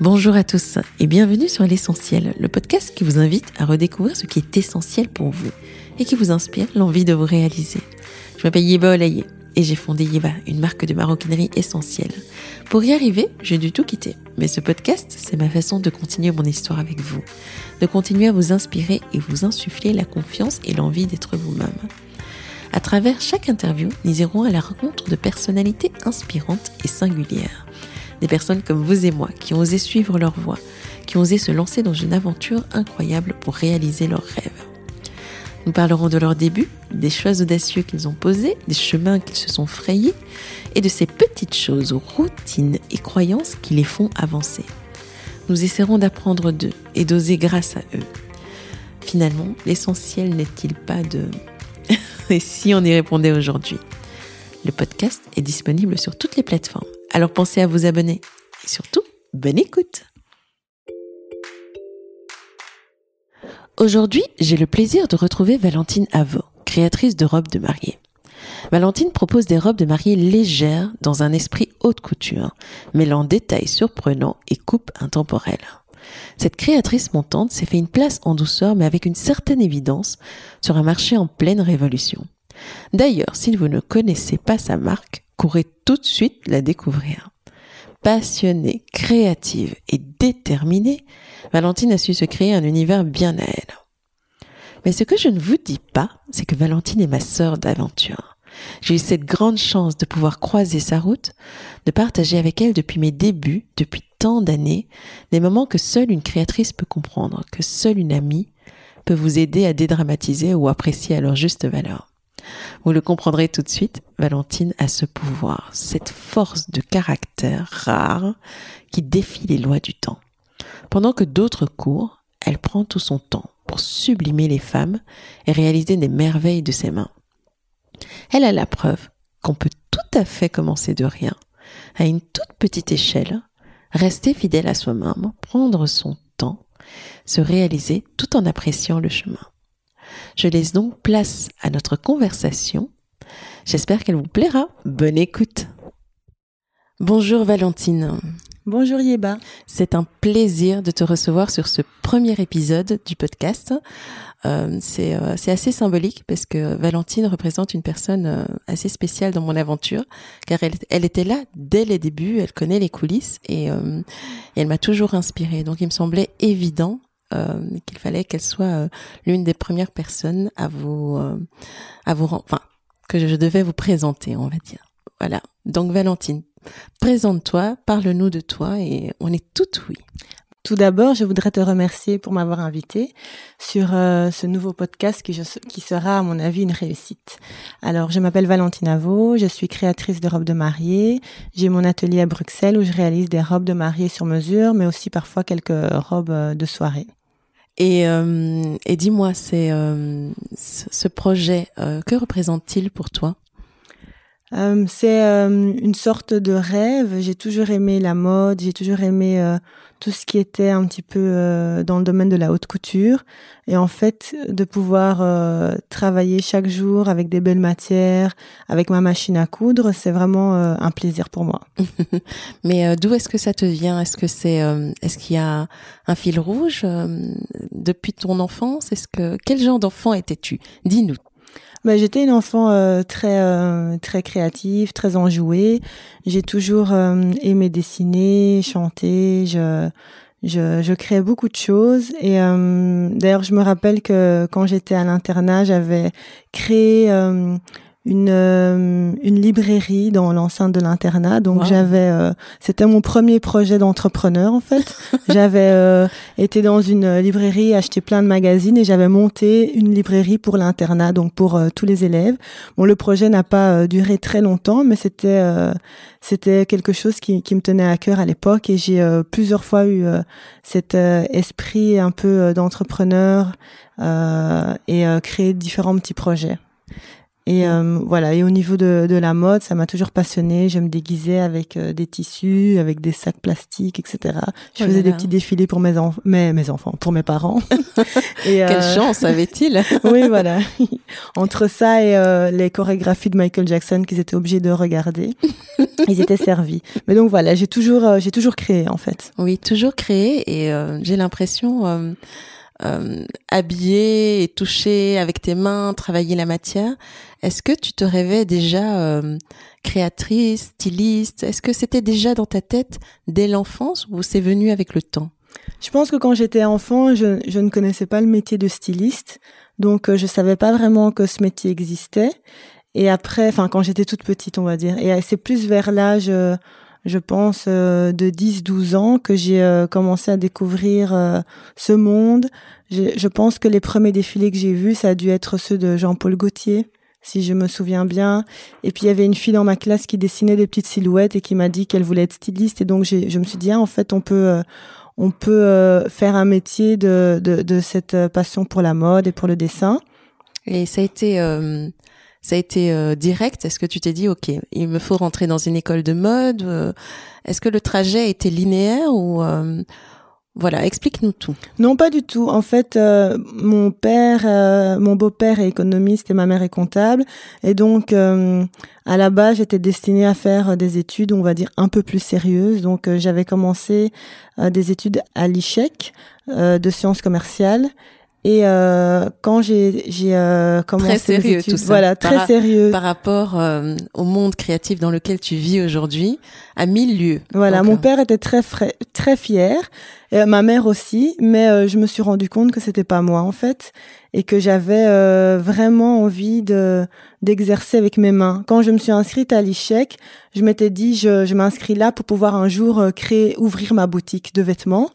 Bonjour à tous et bienvenue sur L'essentiel, le podcast qui vous invite à redécouvrir ce qui est essentiel pour vous et qui vous inspire l'envie de vous réaliser. Je m'appelle Yeba Olaye et j'ai fondé Yeba, une marque de maroquinerie essentielle. Pour y arriver, j'ai dû tout quitter. Mais ce podcast, c'est ma façon de continuer mon histoire avec vous, de continuer à vous inspirer et vous insuffler la confiance et l'envie d'être vous-même. À travers chaque interview, nous irons à la rencontre de personnalités inspirantes et singulières. Des personnes comme vous et moi qui ont osé suivre leur voie, qui ont osé se lancer dans une aventure incroyable pour réaliser leurs rêves. Nous parlerons de leurs débuts, des choix audacieux qu'ils ont posés, des chemins qu'ils se sont frayés et de ces petites choses, routines et croyances qui les font avancer. Nous essaierons d'apprendre d'eux et d'oser grâce à eux. Finalement, l'essentiel n'est-il pas de et si on y répondait aujourd'hui? Le podcast est disponible sur toutes les plateformes. Alors pensez à vous abonner. Et surtout, bonne écoute Aujourd'hui, j'ai le plaisir de retrouver Valentine Avot, créatrice de robes de mariée. Valentine propose des robes de mariée légères dans un esprit haute couture, mêlant détails surprenants et coupes intemporelles. Cette créatrice montante s'est fait une place en douceur mais avec une certaine évidence sur un marché en pleine révolution. D'ailleurs, si vous ne connaissez pas sa marque, courez tout de suite la découvrir. Passionnée, créative et déterminée, Valentine a su se créer un univers bien à elle. Mais ce que je ne vous dis pas, c'est que Valentine est ma sœur d'aventure. J'ai eu cette grande chance de pouvoir croiser sa route, de partager avec elle depuis mes débuts, depuis tant d'années, des moments que seule une créatrice peut comprendre, que seule une amie peut vous aider à dédramatiser ou apprécier à leur juste valeur. Vous le comprendrez tout de suite, Valentine a ce pouvoir, cette force de caractère rare qui défie les lois du temps. Pendant que d'autres courent, elle prend tout son temps pour sublimer les femmes et réaliser des merveilles de ses mains. Elle a la preuve qu'on peut tout à fait commencer de rien, à une toute petite échelle, rester fidèle à soi-même, prendre son temps, se réaliser tout en appréciant le chemin. Je laisse donc place à notre conversation. J'espère qu'elle vous plaira. Bonne écoute. Bonjour Valentine. Bonjour Yeba. C'est un plaisir de te recevoir sur ce premier épisode du podcast. Euh, c'est euh, assez symbolique parce que Valentine représente une personne euh, assez spéciale dans mon aventure car elle, elle, était là dès les débuts, elle connaît les coulisses et, euh, et elle m'a toujours inspirée. Donc il me semblait évident qu'il fallait qu'elle soit l'une des premières personnes à vous à vous enfin que je devais vous présenter, on va dire. Voilà. Donc Valentine, présente-toi, parle-nous de toi et on est tout oui. Tout d'abord, je voudrais te remercier pour m'avoir invité sur euh, ce nouveau podcast qui, qui, sera, à mon avis, une réussite. Alors, je m'appelle Valentine Avaux, je suis créatrice de robes de mariée. J'ai mon atelier à Bruxelles où je réalise des robes de mariée sur mesure, mais aussi parfois quelques robes euh, de soirée. Et, euh, et dis-moi, c'est ce projet, que représente-t-il pour toi? Euh, c'est euh, une sorte de rêve. J'ai toujours aimé la mode, j'ai toujours aimé euh, tout ce qui était un petit peu dans le domaine de la haute couture. Et en fait, de pouvoir travailler chaque jour avec des belles matières, avec ma machine à coudre, c'est vraiment un plaisir pour moi. Mais d'où est-ce que ça te vient? Est-ce que c'est, est-ce qu'il y a un fil rouge depuis ton enfance? Est-ce que quel genre d'enfant étais-tu? Dis-nous. Bah, j'étais une enfant euh, très euh, très créative, très enjouée. J'ai toujours euh, aimé dessiner, chanter. Je je, je créais beaucoup de choses et d'ailleurs je me rappelle que quand j'étais à l'internat j'avais créé une euh, une librairie dans l'enceinte de l'internat. Donc j'avais euh, c'était mon premier projet d'entrepreneur en fait. j'avais euh, été dans une librairie, acheté plein de magazines et j'avais monté une librairie pour l'internat donc pour tous les élèves. Bon le projet n'a pas duré très longtemps mais c'était c'était quelque chose qui, qui me tenait à cœur à l'époque et j'ai plusieurs fois eu cet esprit un peu d'entrepreneur et créé différents petits projets. Et euh, voilà. Et au niveau de, de la mode, ça m'a toujours passionnée. Je me déguisais avec euh, des tissus, avec des sacs plastiques, etc. Je Oh faisais des petits défilés pour mes, enf- mes, mes enfants, pour mes parents. et, Quelle euh, chance avait-il oui, voilà. Entre ça et euh, les chorégraphies de Michael Jackson qu'ils étaient obligés de regarder, ils étaient servis. Mais donc voilà, j'ai toujours, euh, j'ai toujours créé en fait. Oui, toujours créé et euh, j'ai l'impression euh, habiller et toucher avec tes mains, travailler la matière. Est-ce que tu te rêvais déjà euh, créatrice, styliste? Est-ce que c'était déjà dans ta tête dès l'enfance ou c'est venu avec le temps? Je pense que quand j'étais enfant, je, je ne connaissais pas le métier de styliste, donc euh, je savais pas vraiment que ce métier existait. Et après, enfin quand j'étais toute petite, on va dire, et euh, c'est plus vers l'âge, euh, je pense, euh, de 10-12 ans que j'ai euh, commencé à découvrir euh, ce monde. Je, je pense que les premiers défilés que j'ai vus, ça a dû être ceux de Jean-Paul Gaultier, si je me souviens bien. Et puis il y avait une fille dans ma classe qui dessinait des petites silhouettes et qui m'a dit qu'elle voulait être styliste. Et donc je me suis dit, ah, en fait, on peut, euh, on peut euh, faire un métier de, de, de cette euh, passion pour la mode et pour le dessin. Et ça a été, ça a été euh, direct. Est-ce que tu t'es dit, ok, il me faut rentrer dans une école de mode euh, Est-ce que le trajet a été linéaire ou euh, voilà, explique-nous tout. Non, pas du tout. En fait, euh, mon père, euh, mon beau-père est économiste et ma mère est comptable. Et donc, à la base, j'étais destinée à faire des études, on va dire, un peu plus sérieuses. Donc, j'avais commencé des études à l'ICHEC euh, de sciences commerciales. Et euh, quand j'ai j'ai euh, commencé Très sérieux, études, tout ça. voilà, très Par- sérieux. Par rapport euh, au monde créatif dans lequel tu vis aujourd'hui, à mille lieues. Voilà, Donc, mon euh, père était très frais- très fier, et ma mère aussi, mais euh, je me suis rendu compte que c'était pas moi en fait, et que j'avais euh, vraiment envie de d'exercer avec mes mains. Quand je me suis inscrite à l'ICHEC, je m'étais dit je, je m'inscris là pour pouvoir un jour euh, créer ouvrir ma boutique de vêtements.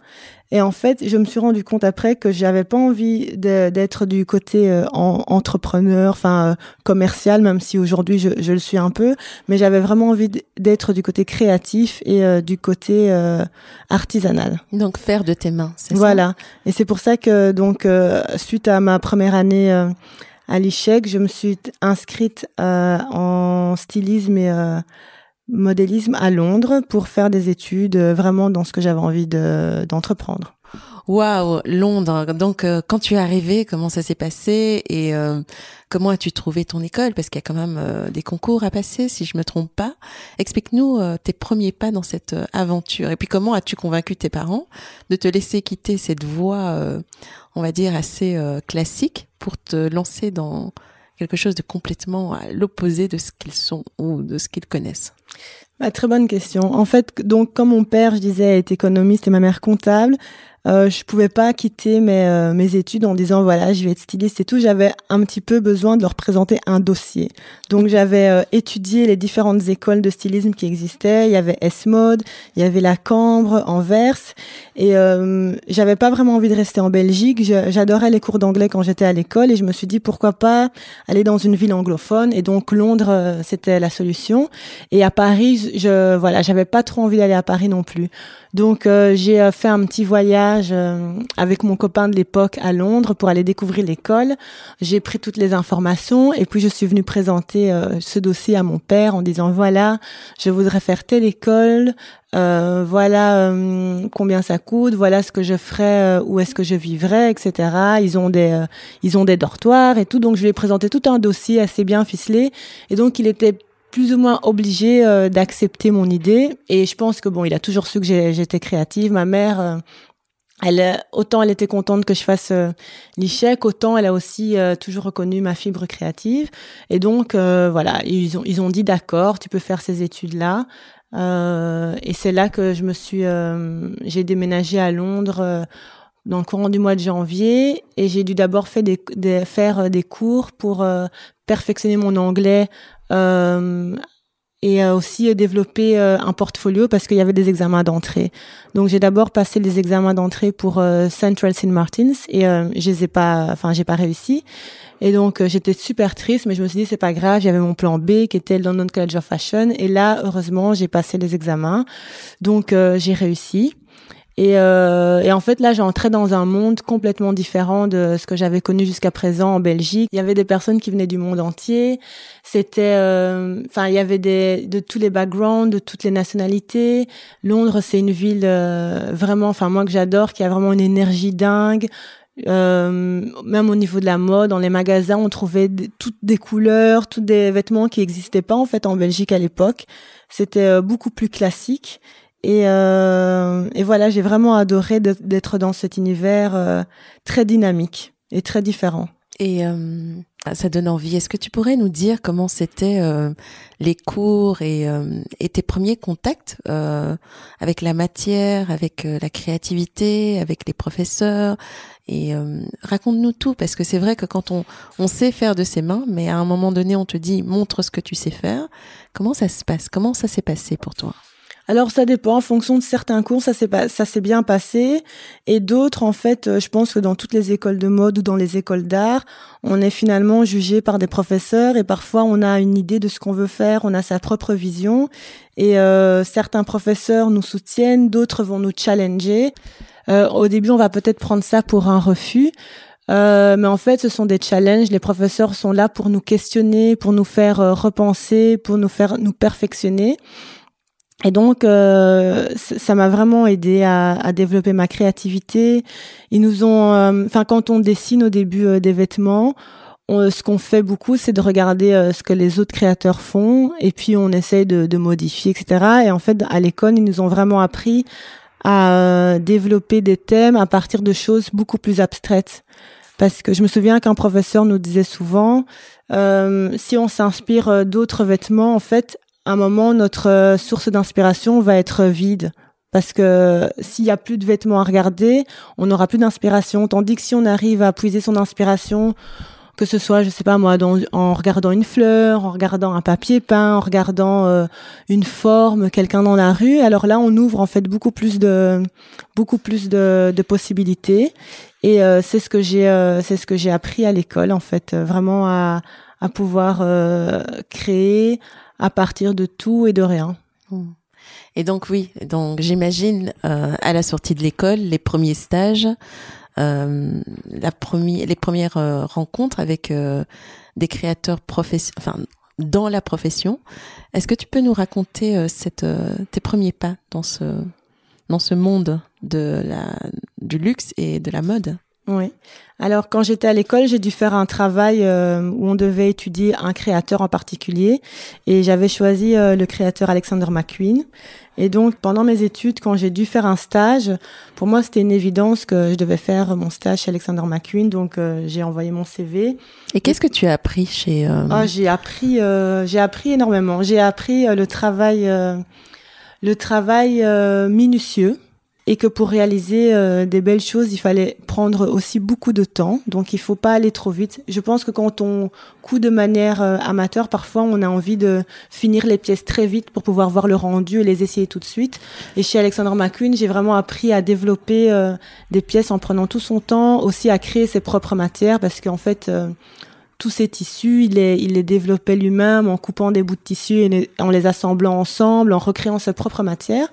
Et en fait, je me suis rendu compte après que j'avais pas envie d'être du côté euh, en- entrepreneur, enfin euh, commercial, même si aujourd'hui je, je le suis un peu, mais j'avais vraiment envie d'être du côté créatif et euh, du côté euh, artisanal. Faire de tes mains, Voilà. Et c'est pour ça que donc euh, suite à ma première année euh, à l'ICHEC, je me suis inscrite euh, en stylisme et modélisme à Londres pour faire des études vraiment dans ce que j'avais envie de- d'entreprendre. Waouh, Londres. Donc, euh, quand tu es arrivé, comment ça s'est passé et euh, comment as-tu trouvé ton école? Parce qu'il y a quand même euh, des concours à passer, si je me trompe pas. Explique-nous euh, tes premiers pas dans cette euh, aventure. Et puis, comment as-tu convaincu tes parents de te laisser quitter cette voie, euh, on va dire, assez classique pour te lancer dans quelque chose de complètement à l'opposé de ce qu'ils sont ou de ce qu'ils connaissent? Ah, très bonne question. En fait, donc comme mon père, je disais, est économiste et ma mère comptable, euh, je pouvais pas quitter mes, euh, mes études en disant voilà, je vais être styliste et tout. J'avais un petit peu besoin de leur présenter un dossier. Donc j'avais euh, étudié les différentes écoles de stylisme qui existaient. Il y avait S-Mode, il y avait la Cambre, Anvers, et euh, j'avais pas vraiment envie de rester en Belgique. J'adorais les cours d'anglais quand j'étais à l'école et je me suis dit pourquoi pas aller dans une ville anglophone. Et donc Londres, euh, c'était la solution. Et à Paris, je voilà, j'avais pas trop envie d'aller à Paris non plus. Donc euh, j'ai euh, fait un petit voyage euh, avec mon copain de l'époque à Londres pour aller découvrir l'école. J'ai pris toutes les informations et puis je suis venue présenter euh, ce dossier à mon père en disant voilà, je voudrais faire telle école, euh, voilà euh, combien ça coûte, voilà ce que je ferais, où est-ce que je vivrais, etc. Ils ont des ils ont des dortoirs et tout, donc je lui ai présenté tout un dossier assez bien ficelé et donc il était plus ou moins obligé euh, d'accepter mon idée. Et je pense que bon, il a toujours su que j'étais créative. Ma mère, euh, elle, autant elle était contente que je fasse euh, l'ICHEC, autant elle a aussi euh, toujours reconnu ma fibre créative. Et donc voilà, ils ont ils ont dit d'accord, tu peux faire ces études là. Et c'est là que je me suis, j'ai déménagé à Londres. dans le courant du mois de janvier et j'ai dû d'abord faire des, faire des cours pour perfectionner mon anglais et euh, aussi euh, développer euh, un portfolio parce qu'il y avait des examens d'entrée. Donc j'ai d'abord passé les examens d'entrée pour euh, Central St Martins et je les ai pas, enfin j'ai pas réussi. Et donc j'étais super triste, mais je me suis dit c'est pas grave. J'avais mon plan B qui était le London College of Fashion et là heureusement j'ai passé les examens, donc j'ai réussi. Et, euh, et, en fait, là, j'entrais dans un monde complètement différent de ce que j'avais connu jusqu'à présent en Belgique. Il y avait des personnes qui venaient du monde entier. C'était, euh, enfin, il y avait des de tous les backgrounds, de toutes les nationalités. Londres, c'est une ville euh, vraiment, enfin moi que j'adore, qui a vraiment une énergie dingue. Euh, même au niveau de la mode, dans les magasins, on trouvait toutes des couleurs, tous des vêtements qui n'existaient pas en fait en Belgique à l'époque. C'était beaucoup plus classique. Et, euh, et voilà, j'ai vraiment adoré d'être dans cet univers euh, très dynamique et très différent. Et euh, ça donne envie. Est-ce que tu pourrais nous dire comment c'était euh, les cours et, euh, et, tes premiers contacts avec la matière, avec la créativité, avec les professeurs? Et raconte-nous tout, parce que c'est vrai que quand on, on sait faire de ses mains, mais à un moment donné, on te dit montre ce que tu sais faire. Comment ça se passe? Comment ça s'est passé pour toi? Alors ça dépend en fonction de certains cours, ça s'est ça s'est bien passé et d'autres en fait, euh, je pense que dans toutes les écoles de mode ou dans les écoles d'art, on est finalement jugé par des professeurs et parfois on a une idée de ce qu'on veut faire, on a sa propre vision et euh, certains professeurs nous soutiennent, d'autres vont nous challenger. Euh, au début, on va peut-être prendre ça pour un refus. Euh, mais en fait, ce sont des challenges. Les professeurs sont là pour nous questionner, pour nous faire euh, repenser, pour nous faire nous perfectionner. Et donc, euh, ça m'a vraiment aidé à, à, développer ma créativité. Ils nous ont, euh, enfin, quand on dessine au début euh, des vêtements, ce qu'on fait beaucoup, c'est de regarder ce que les autres créateurs font, et puis on essaye de, de modifier, etc. Et en fait, à l'école, ils nous ont vraiment appris à développer des thèmes à partir de choses beaucoup plus abstraites. Parce que je me souviens qu'un professeur nous disait souvent, si on s'inspire d'autres vêtements, en fait, un moment, notre euh, source d'inspiration va être vide. Parce que s'il y a plus de vêtements à regarder, on n'aura plus d'inspiration. Tandis que si on arrive à puiser son inspiration, que ce soit, je sais pas moi, en regardant une fleur, en regardant un papier peint, en regardant euh, une forme, quelqu'un dans la rue, alors là, on ouvre en fait beaucoup plus de beaucoup plus de, possibilités. Et euh, c'est ce que j'ai c'est ce que j'ai appris à l'école en fait, vraiment à à pouvoir créer, à partir de tout et de rien. Hmm. Et donc oui, donc j'imagine euh, à la sortie de l'école, les premiers stages, euh, la première, les premières euh, rencontres avec euh, des créateurs professionnels, enfin dans la profession. Est-ce que tu peux nous raconter euh, cette, tes premiers pas dans ce dans ce monde de la du luxe et de la mode? Oui. Alors quand j'étais à l'école, j'ai dû faire un travail euh, où on devait étudier un créateur en particulier et j'avais choisi euh, le créateur Alexander McQueen. Et donc pendant mes études, quand j'ai dû faire un stage, pour moi c'était une évidence que je devais faire mon stage chez Alexander McQueen. Donc euh, j'ai envoyé mon CV. Et qu'est-ce que tu as appris chez Ah, j'ai appris, j'ai appris énormément. J'ai appris le travail, le travail minutieux et que pour réaliser euh, des belles choses, il fallait prendre aussi beaucoup de temps. Donc il faut pas aller trop vite. Je pense que quand on coud de manière euh, amateur, parfois on a envie de finir les pièces très vite pour pouvoir voir le rendu et les essayer tout de suite. Et chez Alexandre McQueen, j'ai vraiment appris à développer euh, des pièces en prenant tout son temps, aussi à créer ses propres matières parce qu'en fait tous ces tissus, il les, développait lui-même en coupant des bouts de tissu et en les assemblant ensemble, en recréant sa propre matière.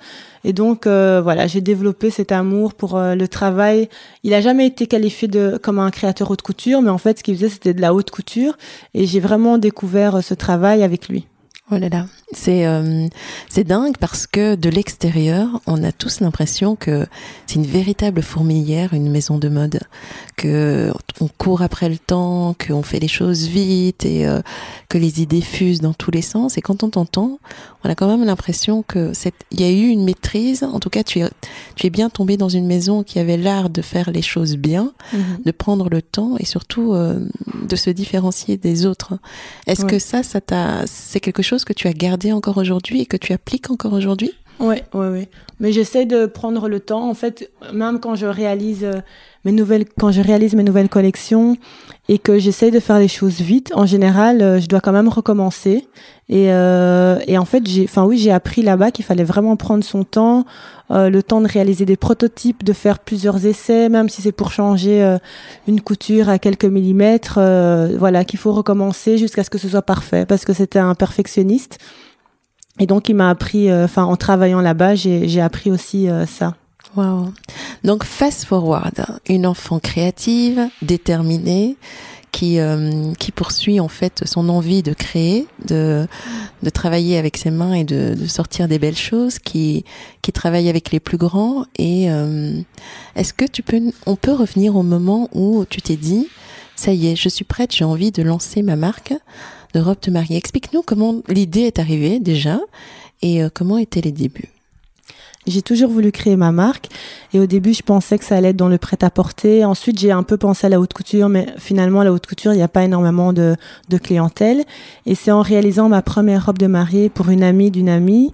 Et donc euh, voilà, j'ai développé cet amour pour euh, le travail. Il a jamais été qualifié de comme un créateur haute couture, mais en fait, ce qu'il faisait, c'était de la haute couture. Et j'ai vraiment découvert euh, ce travail avec lui. Oh là là, c'est c'est dingue parce que de l'extérieur, on a tous l'impression que c'est une véritable fourmilière, une maison de mode, que on court après le temps, qu'on fait les choses vite et euh, que les idées fusent dans tous les sens. Et quand on t'entend, on a quand même l'impression que il y a eu une maîtrise. En tout cas, tu es tu es bien tombé dans une maison qui avait l'art de faire les choses bien, mm-hmm. de prendre le temps et surtout euh, de se différencier des autres. Est-ce que ça, ça t'a c'est quelque chose que tu as gardé encore aujourd'hui et que tu appliques encore aujourd'hui? Oui, oui, oui. Mais j'essaie de prendre le temps. En fait, même quand je réalise euh, mes nouvelles, quand je réalise mes nouvelles collections et que j'essaie de faire les choses vite, en général, euh, je dois quand même recommencer. Et, euh, et en fait, j'ai, enfin oui, j'ai appris là-bas qu'il fallait vraiment prendre son temps, euh, le temps de réaliser des prototypes, de faire plusieurs essais, même si c'est pour changer euh, une couture à quelques millimètres. Euh, voilà, qu'il faut recommencer jusqu'à ce que ce soit parfait, parce que c'était un perfectionniste. Et donc, il m'a appris, enfin, en travaillant là-bas, j'ai appris aussi ça. Wow. Donc fast forward, une enfant créative, déterminée, qui euh, qui poursuit en fait son envie de créer, de de travailler avec ses mains et de, de sortir des belles choses, qui qui travaille avec les plus grands. Et euh, est-ce que tu peux, on peut revenir au moment où tu t'es dit, ça y est, je suis prête, j'ai envie de lancer ma marque de robe de. Explique-nous comment l'idée est arrivée déjà et euh, comment étaient les débuts. J'ai toujours voulu créer ma marque et au début je pensais que ça allait être dans le prêt-à-porter. Ensuite j'ai un peu pensé à la haute couture mais finalement à la haute couture il n'y a pas énormément de, de clientèle et c'est en réalisant ma première robe de mariée pour une amie d'une amie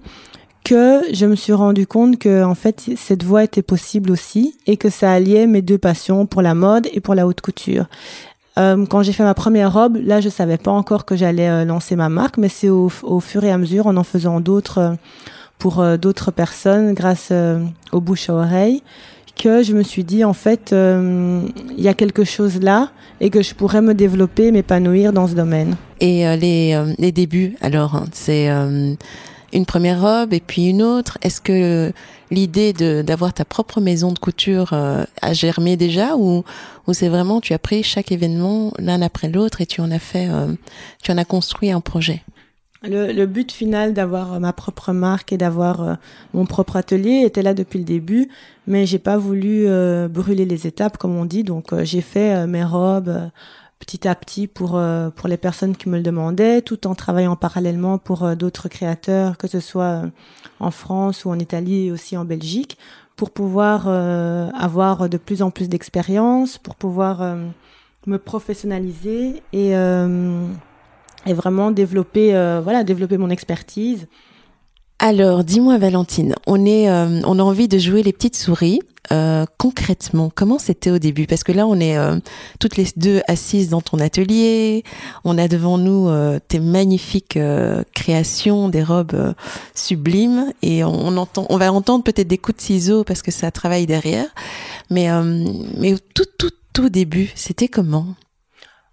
que je me suis rendu compte que en fait cette voie était possible aussi et que ça alliait mes deux passions pour la mode et pour la haute couture. Euh, quand j'ai fait ma première robe, là je savais pas encore que j'allais euh, lancer ma marque, mais c'est au, fur et à mesure en en faisant d'autres pour euh, d'autres personnes grâce euh, aux bouches à oreille que je me suis dit en fait euh, il y a quelque chose là et que je pourrais me développer, m'épanouir dans ce domaine. Et les, les débuts alors, hein, c'est une première robe et puis une autre. Est-ce que l'idée de d'avoir ta propre maison de couture a germé déjà ou ou c'est vraiment tu as pris chaque événement l'un après l'autre et tu en as fait tu en as construit un projet? Le, le, but final d'avoir euh, ma propre marque et d'avoir euh, mon propre atelier était là depuis le début, mais j'ai pas voulu euh, brûler les étapes comme on dit, donc euh, j'ai fait mes robes petit à petit pour pour les personnes qui me le demandaient, tout en travaillant parallèlement pour d'autres créateurs, que ce soit en France ou en Italie et aussi en Belgique, pour pouvoir avoir de plus en plus d'expérience, pour pouvoir me professionnaliser et et vraiment développer, euh, voilà, développer mon expertise. Alors, dis-moi Valentine, on est, euh, on a envie de jouer les petites souris. Euh, concrètement, comment c'était au début? Parce que là, on est euh, toutes les deux assises dans ton atelier. On a devant nous euh, tes magnifiques euh, créations, des robes sublimes, et on, on, entend, on va entendre peut-être des coups de ciseaux parce que ça travaille derrière. Mais, mais tout, tout, tout début, c'était comment?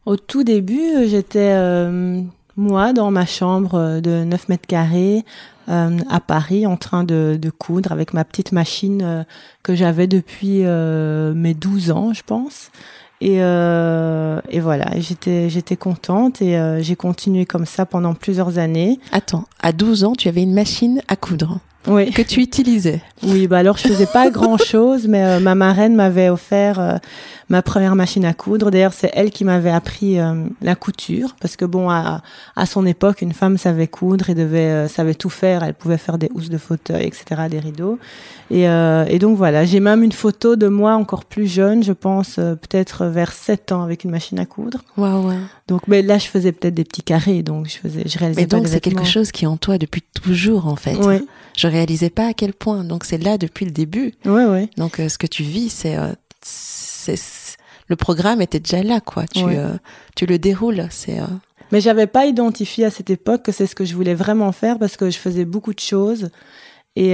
Au tout début, j'étais euh, moi dans ma chambre de 9 mètres carrés euh, à Paris en train de, de, coudre avec ma petite machine euh, que j'avais depuis euh, mes 12 ans, je pense. Et, euh, et voilà, j'étais j'étais contente et euh, j'ai continué comme ça pendant plusieurs années. Attends, à 12 ans, tu avais une machine à coudre oui. que tu utilisais. Oui, bah alors je faisais pas grand chose, mais euh, ma marraine m'avait offert euh, ma première machine à coudre. D'ailleurs, c'est elle qui m'avait appris euh, la couture, parce que bon, à, à son époque, une femme savait coudre et devait savait tout faire. Elle pouvait faire des housses de fauteuil, etc., des rideaux. Et, et donc voilà, j'ai même une photo de moi encore plus jeune, je pense peut-être vers 7 ans avec une machine à coudre. Waouh. Wow. Donc, mais là, je faisais peut-être des petits carrés, donc je faisais, je réalisais. Mais donc c'est quelque chose qui est en toi depuis toujours, en fait. Oui réalisais pas à quel point. Donc c'est là depuis le début. Ouais, ouais. Donc euh, ce que tu vis, c'est, euh, c'est, le programme était déjà là, quoi. Tu, Ouais. euh, tu le déroules. C'est. Mais j'avais pas identifié à cette époque que c'est ce que je voulais vraiment faire parce que je faisais beaucoup de choses. Et,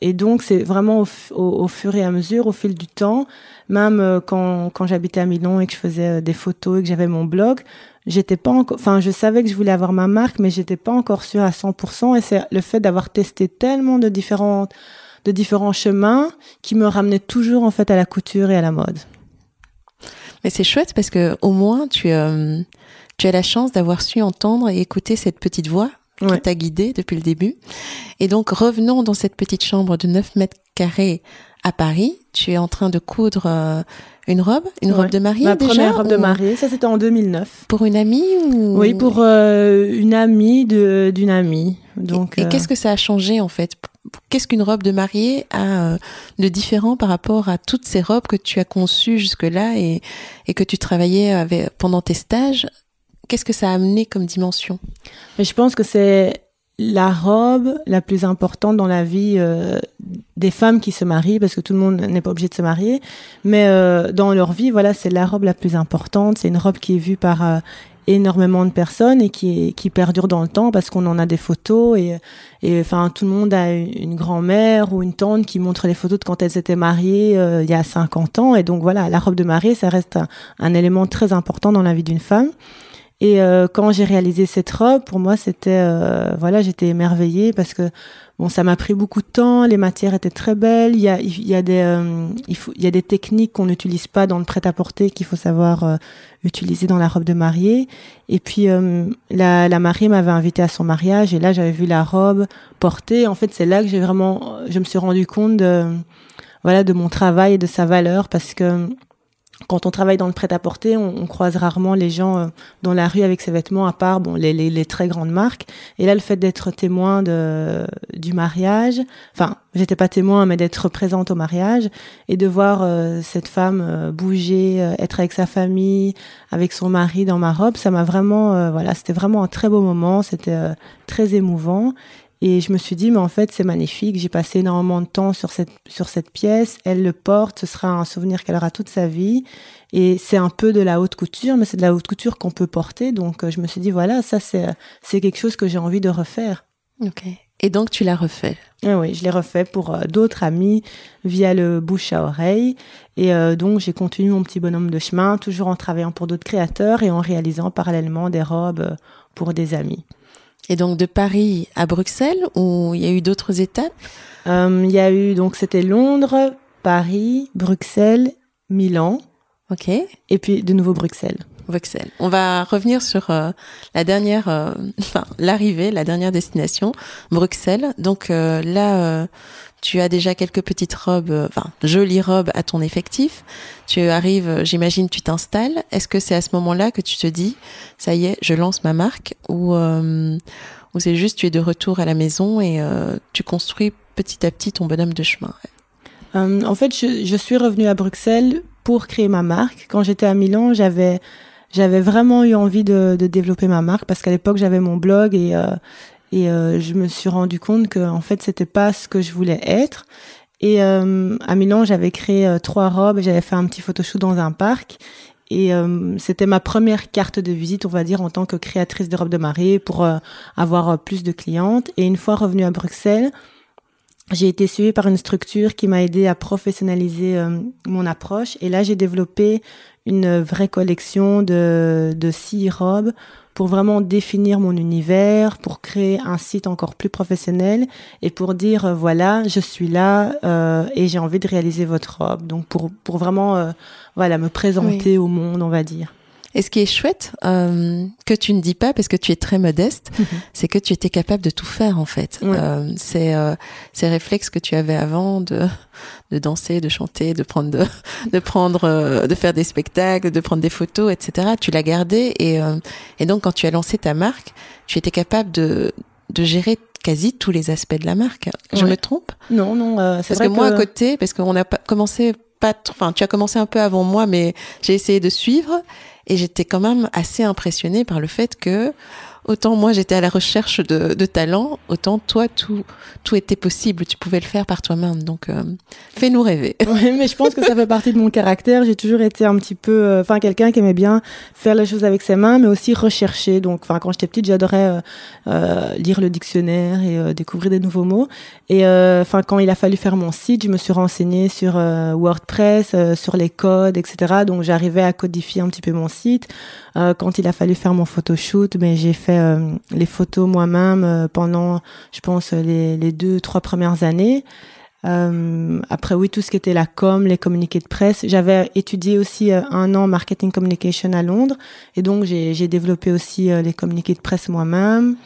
et donc, c'est vraiment au, f- au, au fur et à mesure, au fil du temps, même euh, quand, quand j'habitais à Milan et que je faisais euh, des photos et que j'avais mon blog, j'étais pas encore, enfin, je savais que je voulais avoir ma marque, mais j'étais pas encore sûre à 100%. Et c'est le fait d'avoir testé tellement de différentes, de différents chemins qui me ramenait toujours, en fait, à la couture et à la mode. Mais c'est chouette parce que au moins tu, euh, tu as la chance d'avoir su entendre et écouter cette petite voix qui Ouais. t'a guidé depuis le début. Et donc revenons dans cette petite chambre de 9 mètres carrés à Paris. Tu es en train de coudre euh, une robe, une Ouais. robe de mariée Ma déjà première robe de mariée, ça c'était en 2009. Pour une amie ou... Oui, pour euh, une amie de d'une amie. Donc et, et euh, qu'est-ce que ça a changé en fait? Qu'est-ce qu'une robe de mariée a de différent par rapport à toutes ces robes que tu as conçues jusque-là et, et que tu travaillais avec, pendant tes stages? Qu'est-ce que ça a amené comme dimension? Mais je pense que c'est la robe la plus importante dans la vie euh, des femmes qui se marient parce que tout le monde n'est pas obligé de se marier, mais euh, dans leur vie, voilà, c'est la robe la plus importante. C'est une robe qui est vue par euh, énormément de personnes et qui qui perdure dans le temps parce qu'on en a des photos et et enfin tout le monde a une, grand-mère ou une tante qui montre les photos de quand elles étaient mariées euh, il y a 50 ans. Et donc voilà la robe de mariée ça reste un élément très important dans la vie d'une femme Et euh, quand j'ai réalisé cette robe, pour moi, c'était euh, voilà, j'étais émerveillée parce que bon, ça m'a pris beaucoup de temps. Les matières étaient très belles. Il y a, il y a des, euh, il y a des techniques qu'on n'utilise pas dans le prêt-à-porter qu'il faut savoir utiliser dans la robe de mariée. Et puis la, la mariée m'avait invité à son mariage et là, j'avais vu la robe portée. En fait, c'est là que j'ai vraiment, je me suis rendu compte de voilà de mon travail et de sa valeur parce que quand on travaille dans le prêt-à-porter, on, croise rarement les gens euh, dans la rue avec ces vêtements, à part bon les, les, les très grandes marques. Et là, le fait d'être témoin de, du mariage, enfin, j'étais pas témoin, mais d'être présente au mariage et de voir euh, cette femme euh, bouger, être avec sa famille, avec son mari dans ma robe, ça m'a vraiment, voilà, c'était vraiment un très beau moment, c'était très émouvant. Et je me suis dit, mais en fait, c'est magnifique. J'ai passé énormément de temps sur cette, sur cette pièce. Elle le porte. Ce sera un souvenir qu'elle aura toute sa vie. Et c'est un peu de la haute couture, mais c'est de la haute couture qu'on peut porter. Donc, euh, je me suis dit, voilà, ça, c'est, c'est quelque chose que j'ai envie de refaire. Ok. Et donc, tu l'as refait? Ah Oui, je l'ai refait pour euh, d'autres amis via le bouche à oreille. Et euh, donc, j'ai continué mon petit bonhomme de chemin, toujours en travaillant pour d'autres créateurs et en réalisant parallèlement des robes pour des amis. Et donc de Paris à Bruxelles, où il y a eu d'autres étapes euh, Il y a eu, donc c'était Londres, Paris, Bruxelles, Milan. Ok. Et puis de nouveau Bruxelles. Bruxelles. On va revenir sur euh, la dernière, euh, enfin l'arrivée, la dernière destination, Bruxelles. Donc là, tu as déjà quelques petites robes, euh, enfin jolies robes à ton effectif. Tu arrives, euh, j'imagine, tu t'installes. Est-ce que c'est à ce moment-là que tu te dis, ça y est, je lance ma marque, ou euh, c'est juste tu es de retour à la maison et tu construis petit à petit ton bonhomme de chemin? en fait, je, suis revenue à Bruxelles pour créer ma marque. Quand j'étais à Milan, j'avais j'avais vraiment eu envie de, développer ma marque parce qu'à l'époque j'avais mon blog et et euh, je me suis rendu compte que en fait c'était pas ce que je voulais être. Et euh, à Milan, j'avais créé euh, trois robes, j'avais fait un petit photoshoot dans un parc. Et c'était ma première carte de visite, on va dire, en tant que créatrice de robes de mariée pour avoir plus de clientes. Et une fois revenue à Bruxelles, j'ai été suivie par une structure qui m'a aidé à professionnaliser mon approche. Et là, j'ai développé une vraie collection de, de six robes pour vraiment définir mon univers, pour créer un site encore plus professionnel et pour dire euh, voilà, je suis là euh, et j'ai envie de réaliser votre robe. Donc pour pour vraiment euh, voilà me présenter au monde, on va dire. Et ce qui est chouette, euh, que tu ne dis pas parce que tu es très modeste, mhm. c'est que tu étais capable de tout faire en fait. Euh, c'est euh, ces réflexes que tu avais avant de de danser, de chanter, de prendre de, de prendre, euh, de faire des spectacles, de prendre des photos, etc. Tu l'as gardé et euh, et donc quand tu as lancé ta marque, tu étais capable de de gérer quasi tous les aspects de la marque. Je me trompe? Non, non. Euh, parce que moi à côté, parce qu'on a commencé pas, enfin tu as commencé un peu avant moi, mais j'ai essayé de suivre et j'étais quand même assez impressionnée par le fait que autant moi j'étais à la recherche de, de talent, autant toi tout tout était possible, tu pouvais le faire par toi-même. Donc euh, fais-nous rêver. Oui, mais je pense que ça fait partie de mon caractère. J'ai toujours été un petit peu, euh, enfin quelqu'un qui aimait bien faire les choses avec ses mains, mais aussi rechercher. Donc, enfin quand j'étais petite, j'adorais euh, euh lire le dictionnaire et découvrir des nouveaux mots. Et enfin quand il a fallu faire mon site, je me suis renseignée sur WordPress, sur les codes, etc. Donc j'arrivais à codifier un petit peu mon site. Quand il a fallu faire mon photoshoot, mais j'ai fait euh, les photos moi-même euh, pendant, je pense, les, deux, trois premières années. Euh, après, oui, tout ce qui était la com, les communiqués de presse. J'avais étudié aussi un an marketing communication à Londres, et donc j'ai développé aussi les communiqués de presse moi-même.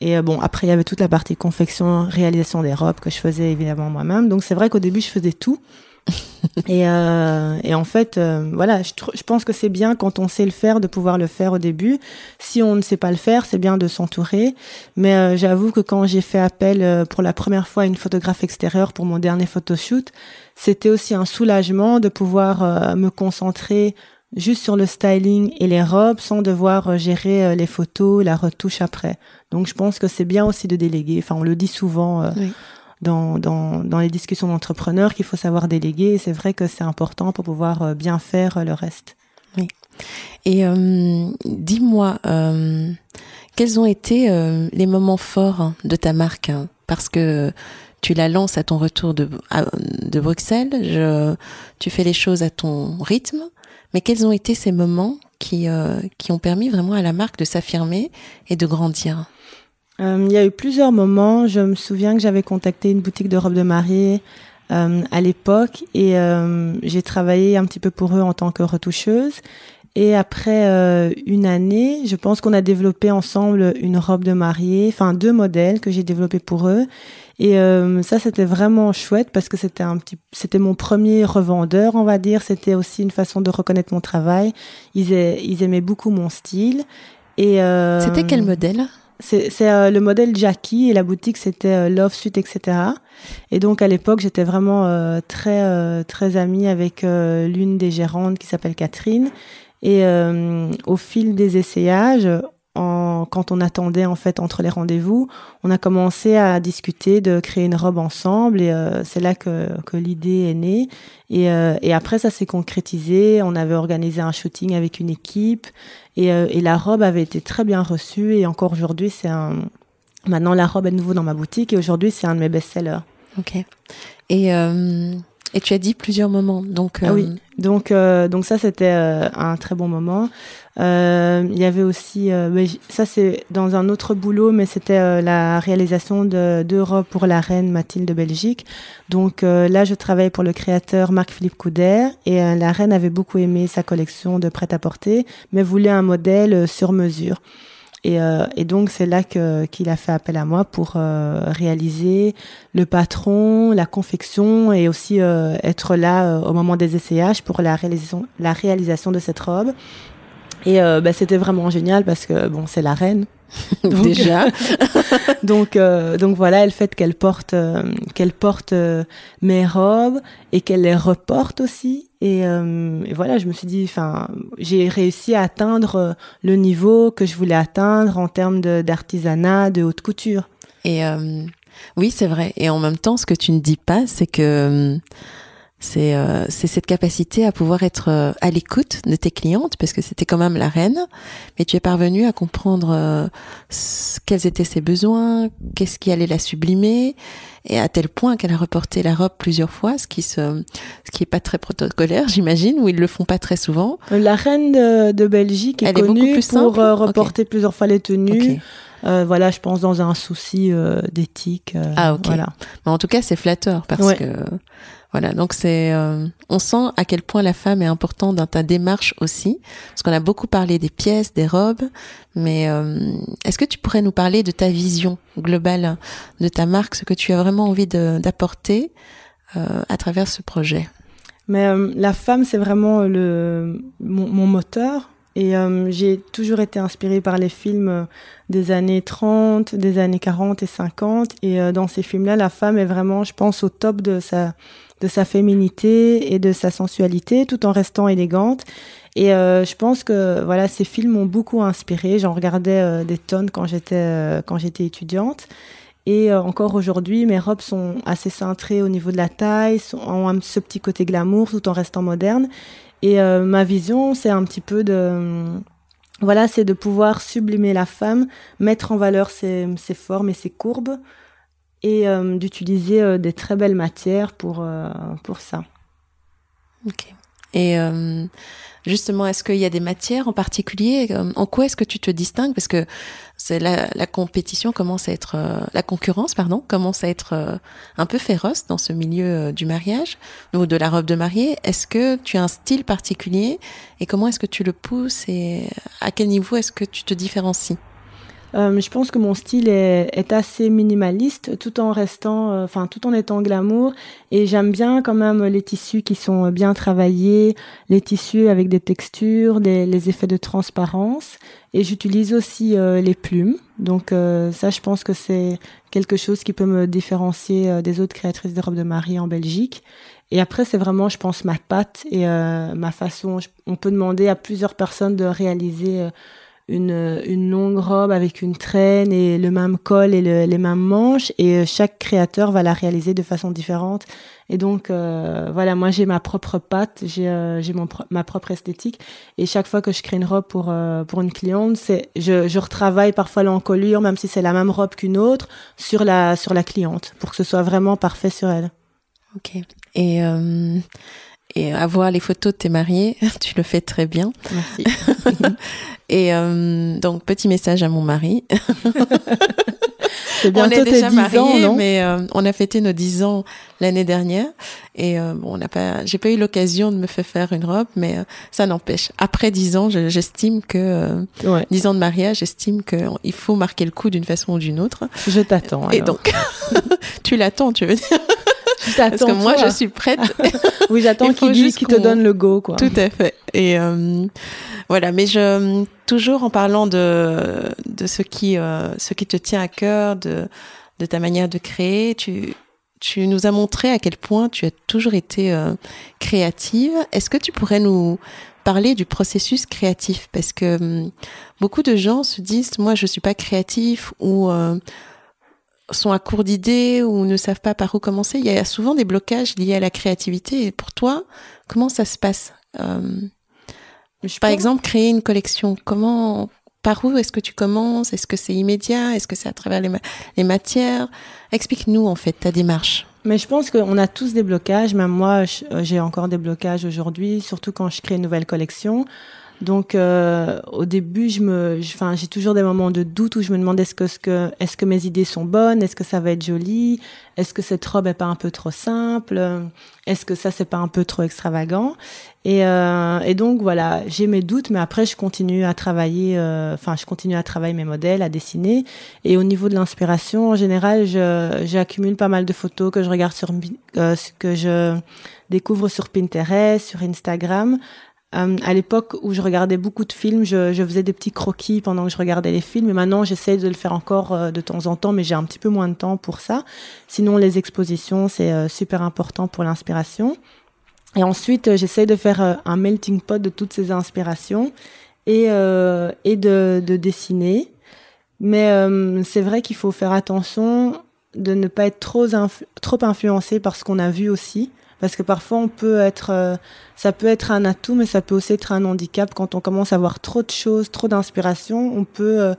Et bon, après, il y avait toute la partie confection, réalisation des robes que je faisais évidemment moi-même. Donc c'est vrai qu'au début, je faisais tout. et, euh, et, en fait, euh, voilà, je, je, pense que c'est bien quand on sait le faire de pouvoir le faire au début. Si on ne sait pas le faire, c'est bien de s'entourer. Mais euh, j'avoue que quand j'ai fait appel euh, pour la première fois à une photographe extérieure pour mon dernier photoshoot, c'était aussi un soulagement de pouvoir euh, me concentrer juste sur le styling et les robes sans devoir gérer les photos, la retouche après. Donc je pense que c'est bien aussi de déléguer. Enfin, on le dit souvent. Dans, les discussions d'entrepreneurs qu'il faut savoir déléguer. C'est vrai que c'est important pour pouvoir euh, bien faire euh, le reste. Oui. Et euh, dis-moi, quels ont été les moments forts de ta marque? Parce que tu la lances à ton retour de, de Bruxelles, tu fais les choses à ton rythme, mais quels ont été ces moments qui, qui ont permis vraiment à la marque de s'affirmer et de grandir? Il y a eu plusieurs moments. Je me souviens que j'avais contacté une boutique de robes de mariée à l'époque et j'ai travaillé un petit peu pour eux en tant que retoucheuse. Et après euh, une année, je pense qu'on a développé ensemble une robe de mariée, enfin deux modèles que j'ai développés pour eux. Et euh, ça, c'était vraiment chouette parce que c'était un petit, c'était mon premier revendeur, on va dire. C'était aussi une façon de reconnaître mon travail. Ils, ils aimaient beaucoup mon style. Et euh, c'était quel modèle? C'est euh, le modèle Jackie et la boutique c'était Love Suite, etc. Et donc à l'époque, j'étais vraiment très très amie avec l'une des gérantes qui s'appelle Catherine et euh, au fil des essayages, quand on attendait en fait entre les rendez-vous, on a commencé à discuter de créer une robe ensemble et euh, c'est là que, l'idée est née. Et, euh, et après ça s'est concrétisé. On avait organisé un shooting avec une équipe et, et la robe avait été très bien reçue et encore aujourd'hui c'est un. Maintenant la robe est de nouveau dans ma boutique et aujourd'hui c'est un de mes best-sellers. Ok. Et et tu as dit plusieurs moments, donc. Ah oui. Euh, donc, euh, donc ça c'était euh, un très bon moment. Il y avait aussi, ça c'est dans un autre boulot, mais c'était la réalisation de deux robes pour la reine Mathilde de Belgique. Donc là, je travaillais pour le créateur Marc-Philippe Couder et la reine avait beaucoup aimé sa collection de prêt-à-porter, mais voulait un modèle sur mesure. Et, euh, et donc c'est là que qu'il a fait appel à moi pour euh, réaliser le patron, la confection et aussi euh, être là au moment des essayages pour la réalisation la réalisation de cette robe. Et bah, c'était vraiment génial parce que bon c'est la reine déjà. donc, euh, donc voilà, le fait qu'elle porte, euh, qu'elle porte euh, mes robes et qu'elle les reporte aussi. Et, et voilà, je me suis dit, enfin, j'ai réussi à atteindre le niveau que je voulais atteindre en termes d'artisanat, de, haute couture. Et oui, c'est vrai. Et en même temps, ce que tu ne dis pas, c'est que euh, c'est cette capacité à pouvoir être euh, à l'écoute de tes clientes parce que c'était quand même la reine, mais tu es parvenu à comprendre euh, quels étaient ses besoins, qu'est-ce qui allait la sublimer et à tel point qu'elle a reporté la robe plusieurs fois, ce qui se, ce qui est pas très protocolaire, j'imagine, ou ils le font pas très souvent. La reine de, Belgique est connue pour reporter plusieurs fois les tenues. voilà, je pense dans un souci d'éthique. ah ok. Voilà. Mais en tout cas, c'est flatteur parce que voilà, donc c'est, euh, on sent à quel point la femme est importante dans ta démarche aussi, parce qu'on a beaucoup parlé des pièces, des robes, mais euh, est-ce que tu pourrais nous parler de ta vision globale de ta marque, ce que tu as vraiment envie d'apporter euh, à travers ce projet? Mais la femme, c'est vraiment le mon, mon moteur. Et j'ai toujours été inspirée par les films des années 30, des années 40 et 50. Et dans ces films-là, la femme est vraiment, je pense, au top de sa de sa féminité et de sa sensualité tout en restant élégante. Et euh, je pense que voilà, ces films m'ont beaucoup inspiré. J'en regardais euh, des tonnes quand j'étais euh, quand j'étais étudiante. Et encore aujourd'hui, mes robes sont assez cintrées au niveau de la taille, sont, ont ce petit côté glamour tout en restant moderne. Et ma vision, c'est un petit peu de voilà, c'est de pouvoir sublimer la femme, mettre en valeur ses formes et ses courbes, et euh, d'utiliser euh, des très belles matières pour, euh, pour ça. Ok. Et justement, est-ce qu'il y a des matières en particulier En quoi est-ce que tu te distingues? Parce que c'est la, la, compétition commence à être, la concurrence, pardon, commence à être un peu féroce dans ce milieu du mariage ou de la robe de mariée. Est-ce que tu as un style particulier et comment est-ce que tu le pousses et à quel niveau est-ce que tu te différencies? Euh, je pense que mon style est, assez minimaliste, tout en restant, euh, enfin, tout en étant glamour. Et j'aime bien quand même les tissus qui sont bien travaillés, les tissus avec des textures, les, les effets de transparence. Et j'utilise aussi euh, les plumes. Donc ça, je pense que c'est quelque chose qui peut me différencier des autres créatrices de robes de mariée en Belgique. Et après, c'est vraiment, je pense, ma patte et ma façon. on peut demander à plusieurs personnes de réaliser une, une longue robe avec une traîne et le même col et les mêmes manches. Et euh, chaque créateur va la réaliser de façon différente. Et donc euh, voilà moi j'ai ma propre patte. J'ai euh, j'ai mon ma propre esthétique. Et chaque fois que je crée une robe pour pour une cliente c'est je, je retravaille parfois l'encolure même si c'est la même robe qu'une autre sur la sur la cliente pour que ce soit vraiment parfait sur elle. Ok. Et et à voir les photos de tes mariés, tu le fais très bien. Merci. et euh, donc, petit message à mon mari. C'est bientôt on est déjà tes 10 mariés, ans, non? mais euh, on a fêté nos 10 ans l'année dernière. Et euh, bon, on n'a pas, j'ai pas eu l'occasion de me faire faire une robe, mais euh, ça n'empêche. Après 10 ans, je- j'estime que euh, Ouais. 10 ans de mariage, j'estime que il faut marquer le coup d'une façon ou d'une autre. Je t'attends. Et donc, tu l'attends, tu veux dire? je Parce que moi, toi. je suis prête. Oui, j'attends qu'il dise qu'il te donne le go, quoi. Tout à fait. Et euh, voilà, mais je toujours en parlant de de ce qui euh, ce qui te tient à cœur, de de ta manière de créer, tu tu nous as montré à quel point tu as toujours été euh, créative. Est-ce que tu pourrais nous parler du processus créatif? Parce que hum, beaucoup de gens se disent moi je suis pas créatif ou euh, sont à court d'idées ou ne savent pas par où commencer. Il y a souvent des blocages liés à la créativité. Et pour toi, comment ça se passe Euh, Je Par pense- exemple, créer une collection. Comment, par où est-ce que tu commences? Est-ce que c'est immédiat? Est-ce que c'est à travers les, ma- les matières? Explique-nous en fait ta démarche. Mais je pense qu'on a tous des blocages. Même moi, euh, j'ai encore des blocages aujourd'hui, surtout quand je crée une nouvelle collection. Donc, euh, au début, je me, enfin, j'ai toujours des moments de doute où je me demande est-ce que, ce que, est-ce que mes idées sont bonnes, est-ce que ça va être joli, est-ce que cette robe est pas un peu trop simple, est-ce que ça c'est pas un peu trop extravagant? Et, euh, et donc voilà, j'ai mes doutes, mais après je continue à travailler, euh, enfin, je continue à travailler mes modèles, à dessiner. Et au niveau de l'inspiration, en général, je, j'accumule pas mal de photos que je regarde sur, euh, que je découvre sur Pinterest, sur Instagram. Euh, à l'époque où je regardais beaucoup de films, je, faisais des petits croquis pendant que je regardais les films. Et maintenant, j'essaie de le faire encore euh, de temps en temps, mais j'ai un petit peu moins de temps pour ça. Sinon, les expositions, c'est euh, super important pour l'inspiration. Et ensuite, j'essaie de faire un melting pot de toutes ces inspirations et, de, de dessiner. Mais c'est vrai qu'il faut faire attention de ne pas être trop influencé par ce qu'on a vu aussi. Parce que parfois, on peut être, euh, ça peut être un atout, mais ça peut aussi être un handicap. Quand on commence à avoir trop de choses, trop d'inspiration, on peut euh,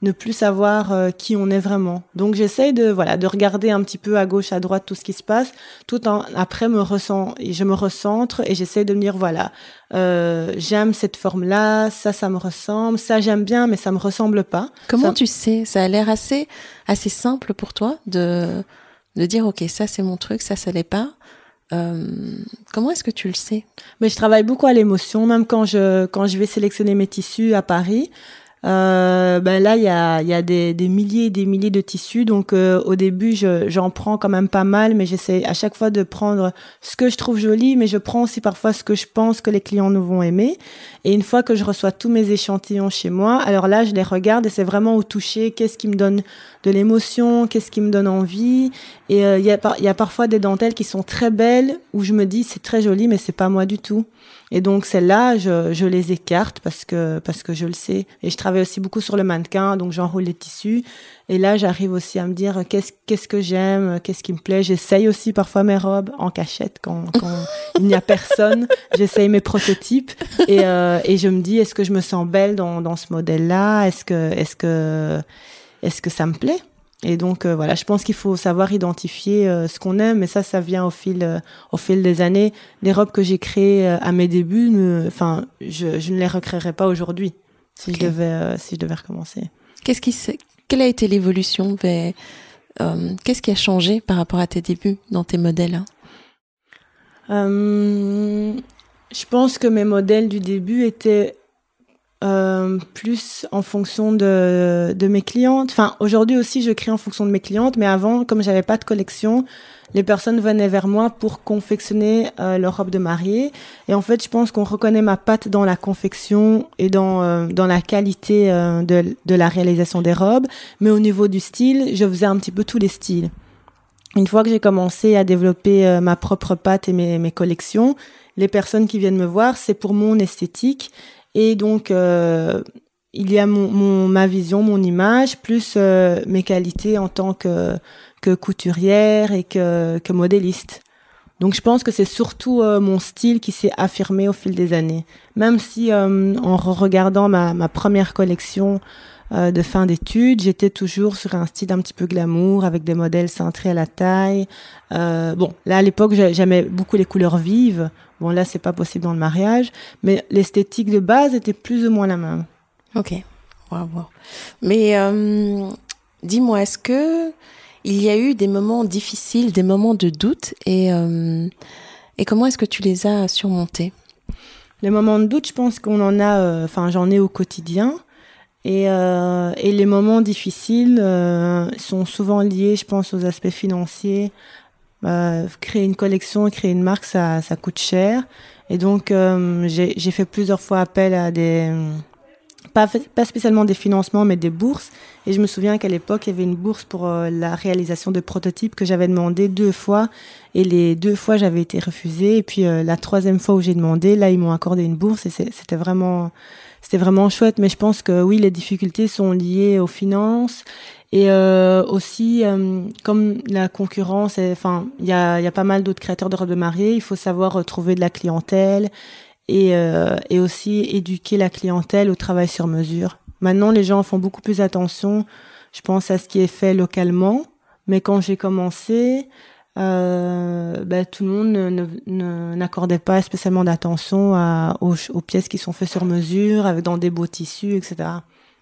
ne plus savoir euh, qui on est vraiment. Donc, j'essaye de, voilà, de regarder un petit peu à gauche, à droite tout ce qui se passe, tout en après me ressent, et je me recentre et j'essaie de me dire, voilà, euh, j'aime cette forme-là, ça, ça me ressemble, ça j'aime bien, mais ça me ressemble pas. Comment Ça- tu sais? Ça a l'air assez, assez simple pour toi de, de dire ok, ça c'est mon truc, ça ça l'est pas. Euh, comment est-ce que tu le sais? Mais je travaille beaucoup à l'émotion, même quand je quand je vais sélectionner mes tissus à Paris. Euh, ben là, il y a, y a des, des milliers et des milliers de tissus. Donc, euh, au début, je, j'en prends quand même pas mal, mais j'essaie à chaque fois de prendre ce que je trouve joli, mais je prends aussi parfois ce que je pense que les clients nous vont aimer. Et une fois que je reçois tous mes échantillons chez moi, alors là, je les regarde et c'est vraiment au toucher, qu'est-ce qui me donne de l'émotion, qu'est-ce qui me donne envie? Et euh, il y, a y a parfois des dentelles qui sont très belles, où je me dis, c'est très joli, mais c'est pas moi du tout. Et donc celles-là, je, je les écarte parce que parce que je le sais. Et je travaille aussi beaucoup sur le mannequin, donc j'enroule les tissus. Et là, j'arrive aussi à me dire qu'est-ce qu'est-ce que j'aime, qu'est-ce qui me plaît? J'essaye aussi parfois mes robes en cachette quand, quand il n'y a personne. J'essaye mes prototypes et euh, et je me dis est-ce que je me sens belle dans dans ce modèle-là? Est-ce que est-ce que est-ce que ça me plaît? Et donc euh, voilà, je pense qu'il faut savoir identifier euh, ce qu'on aime, mais ça, ça vient au fil, euh, au fil des années. Les robes que j'ai créées à mes débuts, enfin, je, je ne les recréerais pas aujourd'hui si je devais, si je devais recommencer. Qu'est-ce qui Quelle a été l'évolution Qu'est-ce qui a changé par rapport à tes débuts dans tes modèles hein? Je pense que mes modèles du début étaient euh, plus en fonction de, de mes clientes. Enfin, aujourd'hui aussi, je crée en fonction de mes clientes, mais avant, comme j'avais pas de collection, les personnes venaient vers moi pour confectionner euh, leur robe de mariée. Et en fait, je pense qu'on reconnaît ma patte dans la confection et dans, euh, dans la qualité euh, de, de la réalisation des robes. Mais au niveau du style, je faisais un petit peu tous les styles. Une fois que j'ai commencé à développer euh, ma propre patte et mes, mes collections, les personnes qui viennent me voir, c'est pour mon esthétique. Et donc, euh, il y a mon, mon, ma vision, mon image, plus euh, mes qualités en tant que, que couturière et que, que modéliste. Donc, je pense que c'est surtout euh, mon style qui s'est affirmé au fil des années. Même si, euh, en re- regardant ma, ma première collection, de fin d'études. J'étais toujours sur un style un petit peu glamour, avec des modèles centrés à la taille. bon, là à l'époque, j'aimais beaucoup les couleurs vives. Bon, là, c'est pas possible dans le mariage, mais l'esthétique de base était plus ou moins la même. Ok. Wow, Mais dis-moi, est-ce que il y a eu des moments difficiles, des moments de doute, et, et comment est-ce que tu les as surmontés? Les moments de doute, je pense qu'on en a, euh, enfin j'en ai au quotidien. Et, euh, et les moments difficiles euh, sont souvent liés, je pense, aux aspects financiers. Euh, créer une collection, créer une marque, ça, ça coûte cher. Et donc, euh, j'ai fait plusieurs fois appel à des, pas, pas spécialement des financements, mais des bourses. Et je me souviens qu'à l'époque, il y avait une bourse pour euh, la réalisation de prototypes que j'avais demandé deux fois. Et les deux fois, j'avais été refusée. Et puis euh, la troisième fois où j'ai demandé, là, ils m'ont accordé une bourse. Et c'était vraiment, c'était vraiment chouette. Mais je pense que oui, les difficultés sont liées aux finances. Et euh, aussi, comme la concurrence, enfin, il y a, y a pas mal d'autres créateurs de robes de mariée, il faut savoir trouver de la clientèle et, euh, et aussi éduquer la clientèle au travail sur mesure. Maintenant, les gens font beaucoup plus attention, je pense, à ce qui est fait localement. Mais quand j'ai commencé, euh, ben, tout le monde n'accordait pas spécialement d'attention aux, aux, pièces qui sont faites sur mesure, avec dans des beaux tissus, etc.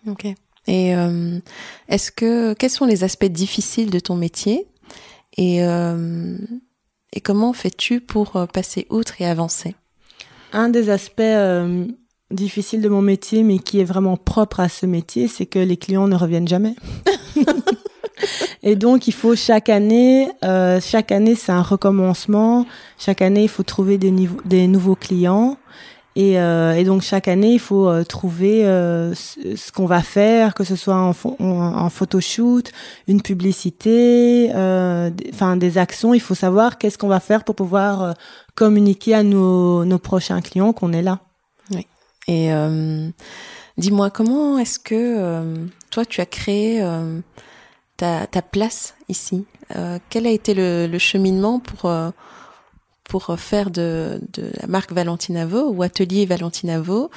Ok. Et euh, est-ce que quels sont les aspects difficiles de ton métier? Et euh, et comment fais-tu pour euh, passer outre et avancer? Un des aspects difficiles de mon métier, mais qui est vraiment propre à ce métier, c'est que les clients ne reviennent jamais. Et donc, il faut chaque année, euh, chaque année, c'est un recommencement. Chaque année, il faut trouver des, nouveaux clients. Et, euh, et, donc chaque année, il faut euh, trouver ce, qu'on va faire, que ce soit en, en, photoshoot, une publicité, enfin des actions. Il faut savoir qu'est-ce qu'on va faire pour pouvoir communiquer à nos, nos prochains clients qu'on est là. Oui. Et dis-moi, comment est-ce que toi tu as créé ta, place ici Quel a été le, cheminement pour pour faire de, de la marque Valentinavo ou Atelier Valentinavo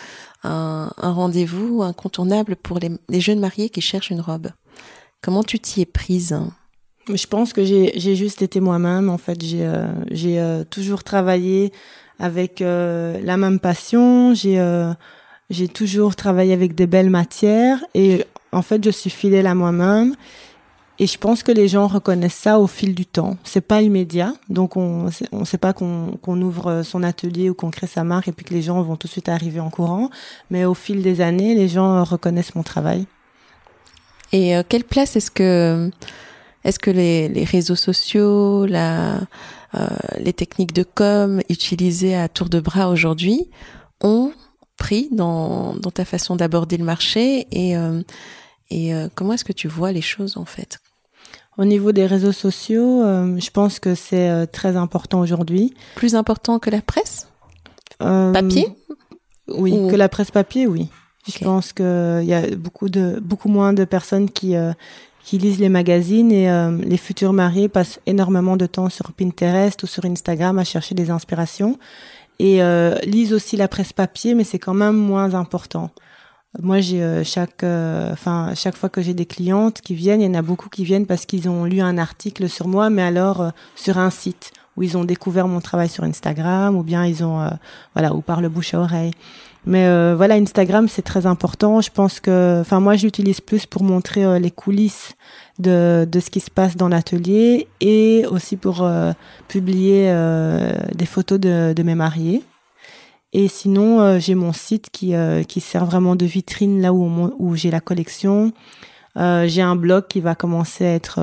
un, un rendez-vous incontournable pour les, jeunes mariés qui cherchent une robe? Comment tu t'y es prise? Je pense que j'ai juste été moi-même. En fait, j'ai euh, euh, toujours travaillé avec euh, la même passion. J'ai euh, j'ai toujours travaillé avec des belles matières et en fait, je suis fidèle à moi-même. Et je pense que les gens reconnaissent ça au fil du temps. C'est pas immédiat, donc on on sait pas qu'on ouvre son atelier ou qu'on crée sa marque et puis que les gens vont tout de suite arriver en courant. Mais au fil des années, les gens reconnaissent mon travail. Et euh, quelle place est-ce que est-ce que les, réseaux sociaux, euh, les techniques de com utilisées à tour de bras aujourd'hui ont pris dans ta façon d'aborder le marché et et euh, comment est-ce que tu vois les choses en fait? Au niveau des réseaux sociaux, euh, je pense que c'est euh, très important aujourd'hui. Plus important que la presse? Papier? Oui, que la presse papier, oui. Je pense qu'il y a beaucoup de beaucoup moins de personnes qui qui lisent les magazines et les futurs mariés passent énormément de temps sur Pinterest ou sur Instagram à chercher des inspirations et lisent aussi la presse papier, mais c'est quand même moins important. Moi, j'ai euh, chaque, euh, enfin chaque fois que j'ai des clientes qui viennent, il y en a beaucoup qui viennent parce qu'ils ont lu un article sur moi, mais alors euh, sur un site où ils ont découvert mon travail sur Instagram, ou bien ils ont, voilà, ou par le bouche à oreille. Mais voilà, Instagram c'est très important. Je pense que, enfin moi, j'utilise plus pour montrer les coulisses de, de ce qui se passe dans l'atelier et aussi pour publier des photos de, de mes mariés. Et sinon, euh, j'ai mon site qui, euh, qui sert vraiment de vitrine là où, où j'ai la collection. Euh, j'ai un blog qui va commencer à être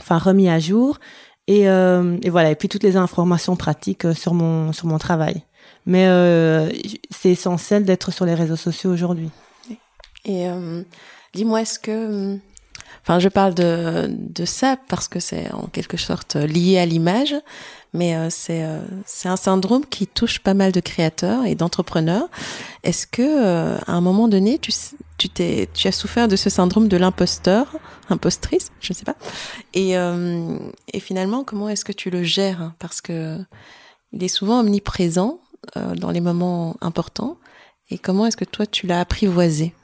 enfin, remis à jour. Et, et, voilà, et puis toutes les informations pratiques sur mon, sur mon travail. Mais c'est essentiel d'être sur les réseaux sociaux aujourd'hui. Et dis-moi, est-ce que Enfin, je parle de, de ça parce que c'est en quelque sorte lié à l'image, mais euh, c'est euh, un syndrome qui touche pas mal de créateurs et d'entrepreneurs. Est-ce que euh, à un moment donné, tu tu tu as souffert de ce syndrome de l'imposteur, impostrice, je ne sais pas. Et et finalement, comment est-ce que tu le gères? Parce que il est souvent omniprésent dans les moments importants. Et comment est-ce que toi tu l'as apprivoisé?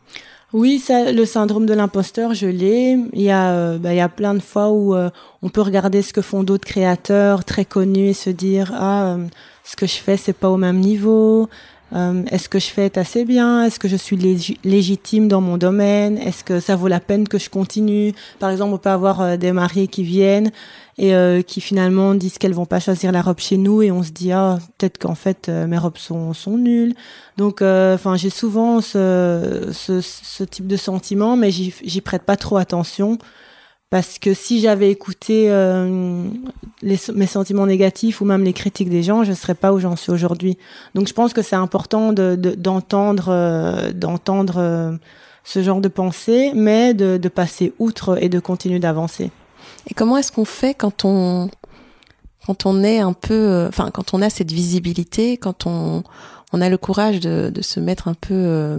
Oui, ça, le syndrome de l'imposteur, je l'ai. Il y a, euh, bah, il y a plein de fois où euh, on peut regarder ce que font d'autres créateurs très connus et se dire ah, euh, ce que je fais c'est pas au même niveau. Est-ce que je fais assez bien? Est-ce que je suis légitime dans mon domaine? Est-ce que ça vaut la peine que je continue? Par exemple, on peut avoir des mariés qui viennent et euh, qui finalement disent qu'elles vont pas choisir la robe chez nous et on se dit ah peut-être qu'en fait euh, mes robes sont nulles. Donc euh, enfin j'ai souvent ce, type de sentiment mais j'y prête pas trop attention parce que si j'avais écouté les, mes sentiments négatifs ou même les critiques des gens, je serais pas où j'en suis aujourd'hui. Donc je pense que c'est important de, d'entendre d'entendre ce genre de pensée, mais de, de passer outre et de continuer d'avancer. Et comment est-ce qu'on fait quand on quand on est un peu, euh, enfin quand on a cette visibilité, quand on on a le courage de, de se mettre un peu euh,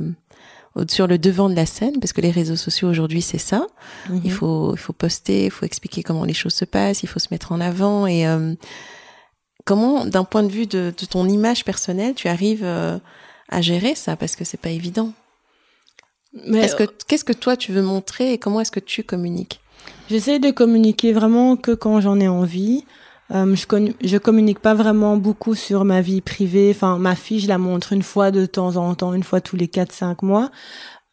sur le devant de la scène, parce que les réseaux sociaux aujourd'hui c'est ça. Il mhm. faut il faut poster, il faut expliquer comment les choses se passent, il faut se mettre en avant et euh, comment, d'un point de vue de, de, ton image personnelle, tu arrives à gérer ça? Parce que c'est pas évident. Mais que qu'est-ce que toi tu veux montrer et comment est-ce que tu communiques? J'essaie de communiquer vraiment que quand j'en ai envie. Euh, je, je communique pas vraiment beaucoup sur ma vie privée. Enfin, ma fille, je la montre une fois de temps en temps, une fois tous les 4-5 mois.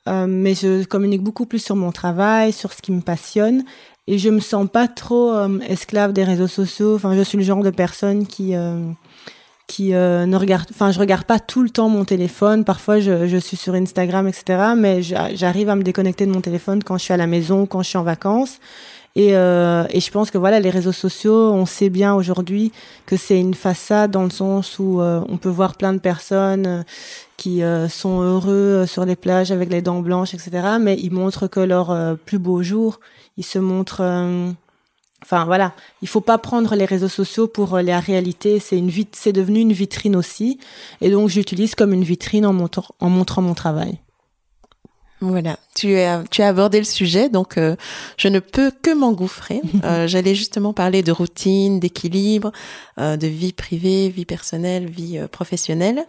Euh, mais je communique beaucoup plus sur mon travail, sur ce qui me passionne. Et je me sens pas trop euh, esclave des réseaux sociaux. Enfin, je suis le genre de personne qui qui ne regarde, enfin, je regarde pas tout le temps mon téléphone. Parfois, je, je suis sur Instagram, etc. Mais j'arrive à me déconnecter de mon téléphone quand je suis à la maison, quand je suis en vacances. Et, euh, et je pense que voilà, les réseaux sociaux, on sait bien aujourd'hui que c'est une façade dans le sens où euh, on peut voir plein de personnes euh, qui sont heureux sur les plages avec les dents blanches, etc. Mais ils montrent que leur plus beau jour. Ils se montrent Enfin voilà, il faut pas prendre les réseaux sociaux pour euh, la réalité. C'est une c'est devenu une vitrine aussi, et donc j'utilise comme une vitrine en, en montrant mon travail. Voilà, tu as, tu as abordé le sujet, donc euh, je ne peux que m'engouffrer. Euh, j'allais justement parler de routine, d'équilibre, de vie privée, vie personnelle, vie professionnelle.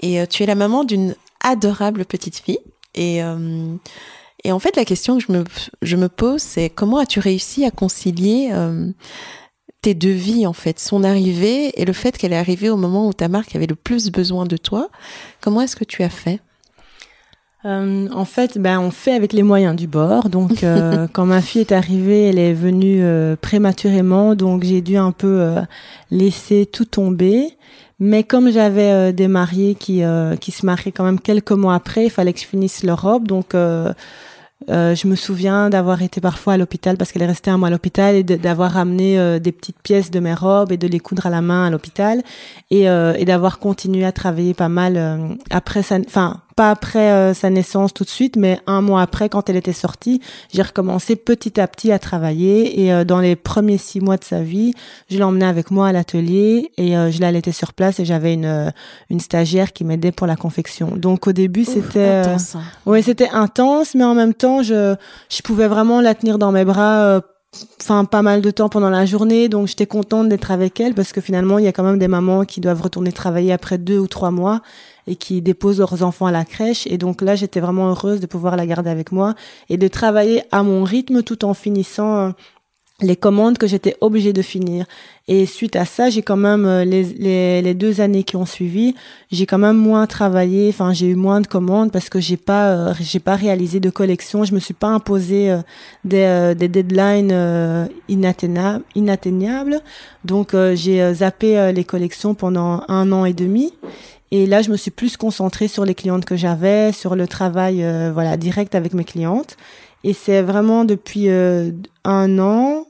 Et tu es la maman d'une adorable petite fille. Et et en fait, la question que je me, je me pose, c'est comment as-tu réussi à concilier euh, tes deux vies, en fait, son arrivée et le fait qu'elle est arrivée au moment où ta marque avait le plus besoin de toi Comment est-ce que tu as fait? Euh, en fait, ben on fait avec les moyens du bord. Donc, euh, quand ma fille est arrivée, elle est venue euh, prématurément, donc j'ai dû un peu euh, laisser tout tomber. Mais comme j'avais euh, des mariés qui qui se mariaient quand même quelques mois après, il fallait que je finisse leur robe, donc euh, je me souviens d'avoir été parfois à l'hôpital parce qu'elle est restée un mois à l'hôpital et d'avoir ramené euh, des petites pièces de mes robes et de les coudre à la main à l'hôpital et, euh, et d'avoir continué à travailler pas mal après ça, enfin pas après euh, sa naissance tout de suite, mais un mois après, quand elle était sortie, j'ai recommencé petit à petit à travailler. Et euh, dans les premiers six mois de sa vie, je l'emmenais avec moi à l'atelier et euh, je l'allaitais sur place. Et j'avais une une stagiaire qui m'aidait pour la confection. Donc au début, c'était hein. ouais, c'était intense, mais en même temps, je je pouvais vraiment la tenir dans mes bras enfin pas mal de temps pendant la journée donc j'étais contente d'être avec elle parce que finalement il y a quand même des mamans qui doivent retourner travailler après deux ou trois mois et qui déposent leurs enfants à la crèche. Et donc là, j'étais vraiment heureuse de pouvoir la garder avec moi et de travailler à mon rythme tout en finissant euh, les commandes que j'étais obligée de finir. Et suite à ça, j'ai quand même euh, les, les, deux années qui ont suivi, j'ai quand même moins travaillé. Enfin, j'ai eu moins de commandes parce que j'ai pas euh, j'ai pas réalisé de collection. Je me suis pas imposé des, des deadlines inatteignables, inatteignables. Donc j'ai zappé les collections pendant un an et demi. Et là, je me suis plus concentrée sur les clientes que j'avais, sur le travail, euh, voilà, direct avec mes clientes. Et c'est vraiment depuis euh, un an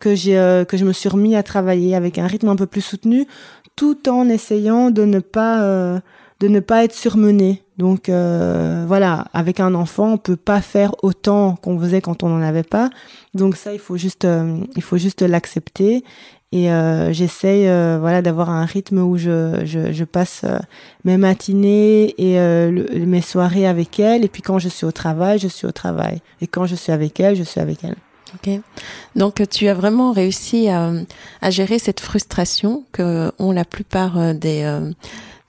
que j'ai euh, que je me suis remis à travailler avec un rythme un peu plus soutenu, tout en essayant de ne pas de ne pas être surmenée. Donc voilà, avec un enfant, on peut pas faire autant qu'on faisait quand on n'en avait pas. Donc ça, il faut juste il faut juste l'accepter et euh, j'essaye euh, voilà d'avoir un rythme où je, je, passe euh, mes matinées et mes soirées avec elle. Et puis quand je suis au travail je suis au travail. Et quand je suis avec elle je suis avec elle. Ok. Donc tu as vraiment réussi à, à gérer cette frustration que ont la plupart des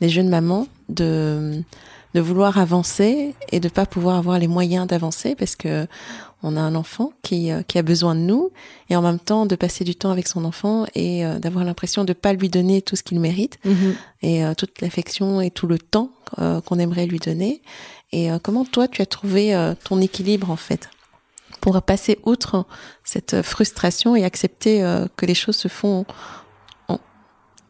des jeunes mamans de de vouloir avancer et de pas pouvoir avoir les moyens d'avancer parce que on a un enfant qui, euh, qui a besoin de nous et en même temps de passer du temps avec son enfant et euh, d'avoir l'impression de pas lui donner tout ce qu'il mérite Mhm. et euh, toute l'affection et tout le temps qu'on aimerait lui donner. Et comment toi tu as trouvé ton équilibre en fait pour passer outre cette frustration et accepter que les choses se font en,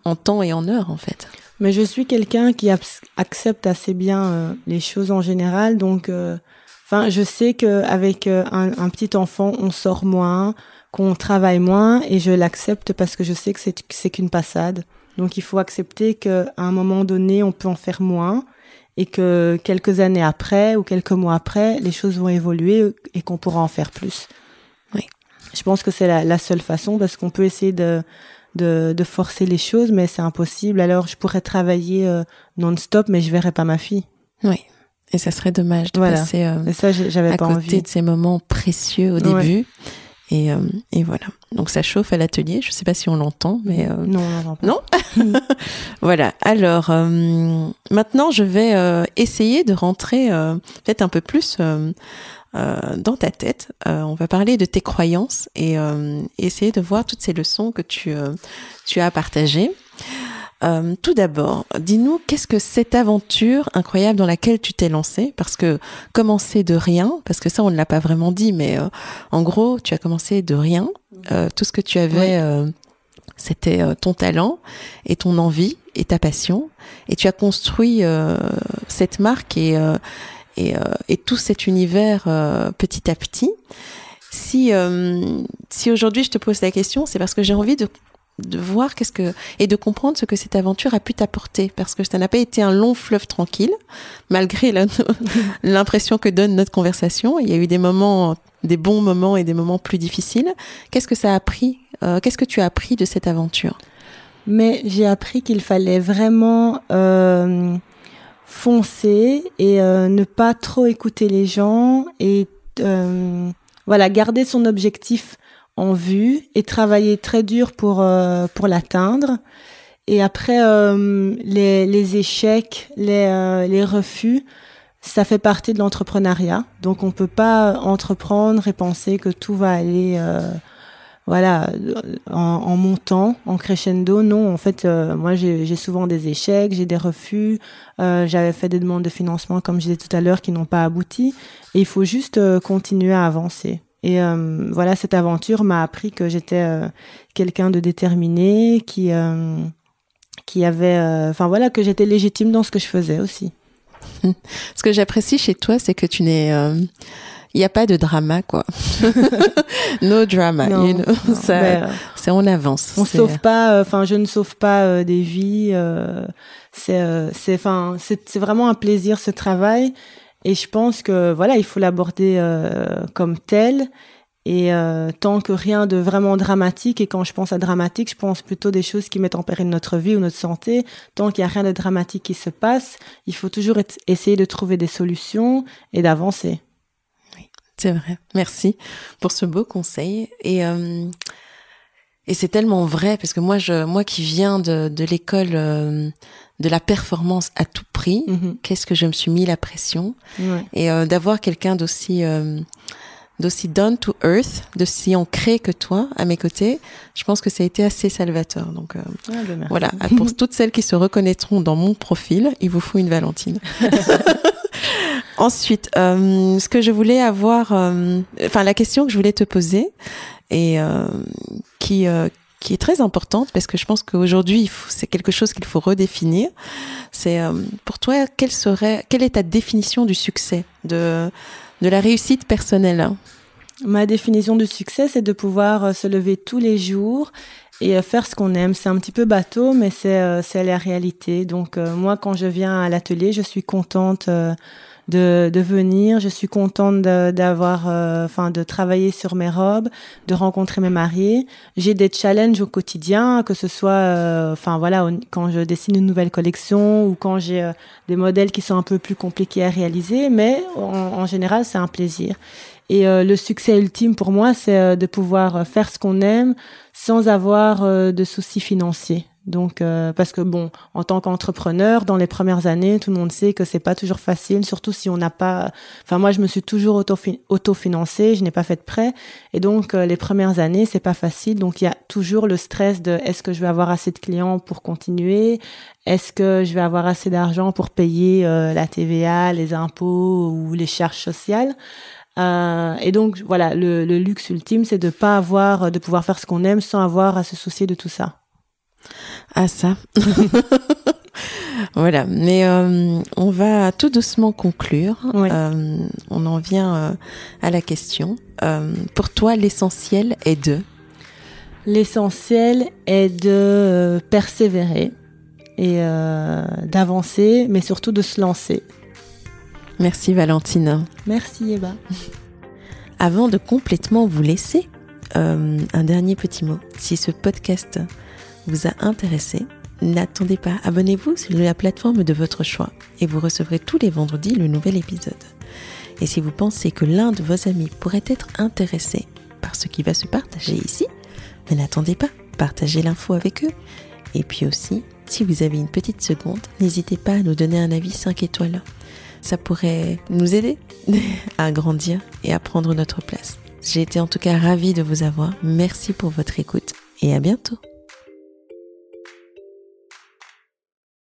en temps et en heure en fait? Mais je suis quelqu'un qui accepte assez bien euh, les choses en général, donc, euh, enfin, je sais que avec euh, un, un petit enfant, on sort moins, qu'on travaille moins, et je l'accepte parce que je sais que c'est qu'une passade. Donc, il faut accepter qu'à un moment donné, on peut en faire moins, et que quelques années après ou quelques mois après, les choses vont évoluer et qu'on pourra en faire plus. Oui. Je pense que c'est la, la seule façon parce qu'on peut essayer de de, de forcer les choses, mais c'est impossible. Alors, je pourrais travailler euh, non-stop, mais je verrais pas ma fille. Oui. Et ça serait dommage de Voilà. passer euh, ça, à pas côté envie. de ces moments précieux au Ouais. début. Et, euh, et voilà. Donc ça chauffe à l'atelier. Je sais pas si on l'entend, mais euh, Non, non, non, pas. Non? Voilà. Alors euh, maintenant, je vais essayer de rentrer peut-être un peu plus dans ta tête. On va parler de tes croyances et essayer de voir toutes ces leçons que tu tu as partagées. Euh, tout d'abord, dis-nous qu'est-ce que cette aventure incroyable dans laquelle tu t'es lancé? Parce que commencer de rien, parce que ça on ne l'a pas vraiment dit, mais euh, en gros tu as commencé de rien. Euh, tout ce que tu avais, c'était ton talent et ton envie et ta passion, et tu as construit cette marque et et, et tout cet univers petit à petit. Si si aujourd'hui je te pose la question, c'est parce que j'ai envie de de voir qu'est-ce que et de comprendre ce que cette aventure a pu t'apporter parce que ça n'a pas été un long fleuve tranquille malgré l'impression que donne notre conversation. Il y a eu des moments des bons moments et des moments plus difficiles. Qu'est-ce que ça a appris Euh, qu'est-ce que tu as appris de cette aventure? Mais j'ai appris qu'il fallait vraiment euh, foncer et euh, ne pas trop écouter les gens et voilà garder son objectif en vue et travailler très dur pour euh, pour l'atteindre. Et après euh, les, les échecs, les euh, les refus, ça fait partie de l'entrepreneuriat. Donc on peut pas entreprendre et penser que tout va aller euh, voilà, en, en montant, en crescendo, non. En fait, euh, moi, j'ai souvent des échecs, j'ai des refus. Euh, J'avais fait des demandes de financement, comme je disais tout à l'heure, qui n'ont pas abouti. Et il faut juste euh, continuer à avancer. Et euh, voilà, cette aventure m'a appris que j'étais euh, quelqu'un de déterminé, qui euh, qui avait, enfin voilà, que j'étais légitime dans ce que je faisais aussi. ce que j'apprécie chez toi c'est que tu n'es il n'y a pas de drama quoi no drama Non, you know. non, Ça- mais, c'est on avance On sauve pas, enfin, je ne sauve pas euh, des vies. euh, c'est, c'est, enfin, c'est, c'est vraiment un plaisir ce travail, et je pense que voilà, il faut l'aborder euh, comme tel. Et euh, tant que rien de vraiment dramatique, et quand je pense à dramatique, je pense plutôt des choses qui mettent en péril notre vie ou notre santé. Tant qu'il y a rien de dramatique qui se passe, il faut toujours essayer de trouver des solutions et d'avancer. C'est vrai. Merci pour ce beau conseil. Et, euh, et c'est tellement vrai parce que moi, je, moi qui viens de, de l'école de la performance à tout prix, Mhm. qu'est-ce que je me suis mis la pression? Ouais. et euh, d'avoir quelqu'un d'aussi euh, d'aussi down to earth, d'aussi ancré que toi à mes côtés, je pense que ça a été assez salvateur. Donc euh, Ah, ben, voilà, pour toutes celles qui se reconnaîtront dans mon profil, il vous faut une Valentine. Ensuite, ce que je voulais avoir, enfin la question que je voulais te poser et qui qui est très importante parce que je pense qu'aujourd'hui c'est quelque chose qu'il faut redéfinir. C'est euh, pour toi quelle serait, quelle est ta définition du succès, de de la réussite personnelle? Ma définition du succès, c'est de pouvoir euh, se lever tous les jours et euh, faire ce qu'on aime. C'est un petit peu bateau, mais c'est euh, la réalité. Donc moi, quand je viens à l'atelier, je suis contente de, de venir. Je suis contente d'avoir, euh, enfin, de travailler sur mes robes, de rencontrer mes mariés. J'ai des challenges au quotidien, que ce soit, euh, enfin voilà, quand je dessine une nouvelle collection ou quand j'ai euh, des modèles qui sont un peu plus compliqués à réaliser. Mais en, général, c'est un plaisir. Et le succès ultime pour moi, c'est de pouvoir faire ce qu'on aime sans avoir de soucis financiers. Donc euh, parce que bon, en tant qu'entrepreneur, dans les premières années, tout le monde sait que c'est pas toujours facile, surtout si on n'a pas. Enfin moi, je me suis toujours autofinancée, je n'ai pas fait de prêt, et donc euh, les premières années, c'est pas facile. Donc il y a toujours le stress de est-ce que je vais avoir assez de clients pour continuer, est-ce que je vais avoir assez d'argent pour payer euh, la TVA, les impôts ou les charges sociales? et donc voilà, le, le luxe ultime, c'est de pas avoir, de pouvoir faire ce qu'on aime sans avoir à se soucier de tout ça. Ah ça. voilà, mais euh, on va tout doucement conclure. Euh, on en vient euh, à la question. pour toi, l'essentiel est de? L'essentiel est de persévérer et d'avancer, mais surtout de se lancer. Merci Valentine. Merci Eva. Avant de complètement vous laisser, un dernier petit mot. Si ce podcast vous a intéressé, n'attendez pas, abonnez-vous sur la plateforme de votre choix et vous recevrez tous les vendredis le nouvel épisode. Et si vous pensez que l'un de vos amis pourrait être intéressé par ce qui va se partager ici, n'attendez pas, partagez l'info avec eux. Et puis aussi, si vous avez une petite seconde, n'hésitez pas à nous donner un avis 5 étoiles. Ça pourrait nous aider à grandir et à prendre notre place. J'ai été en tout cas ravie de vous avoir. Merci pour votre écoute et à bientôt.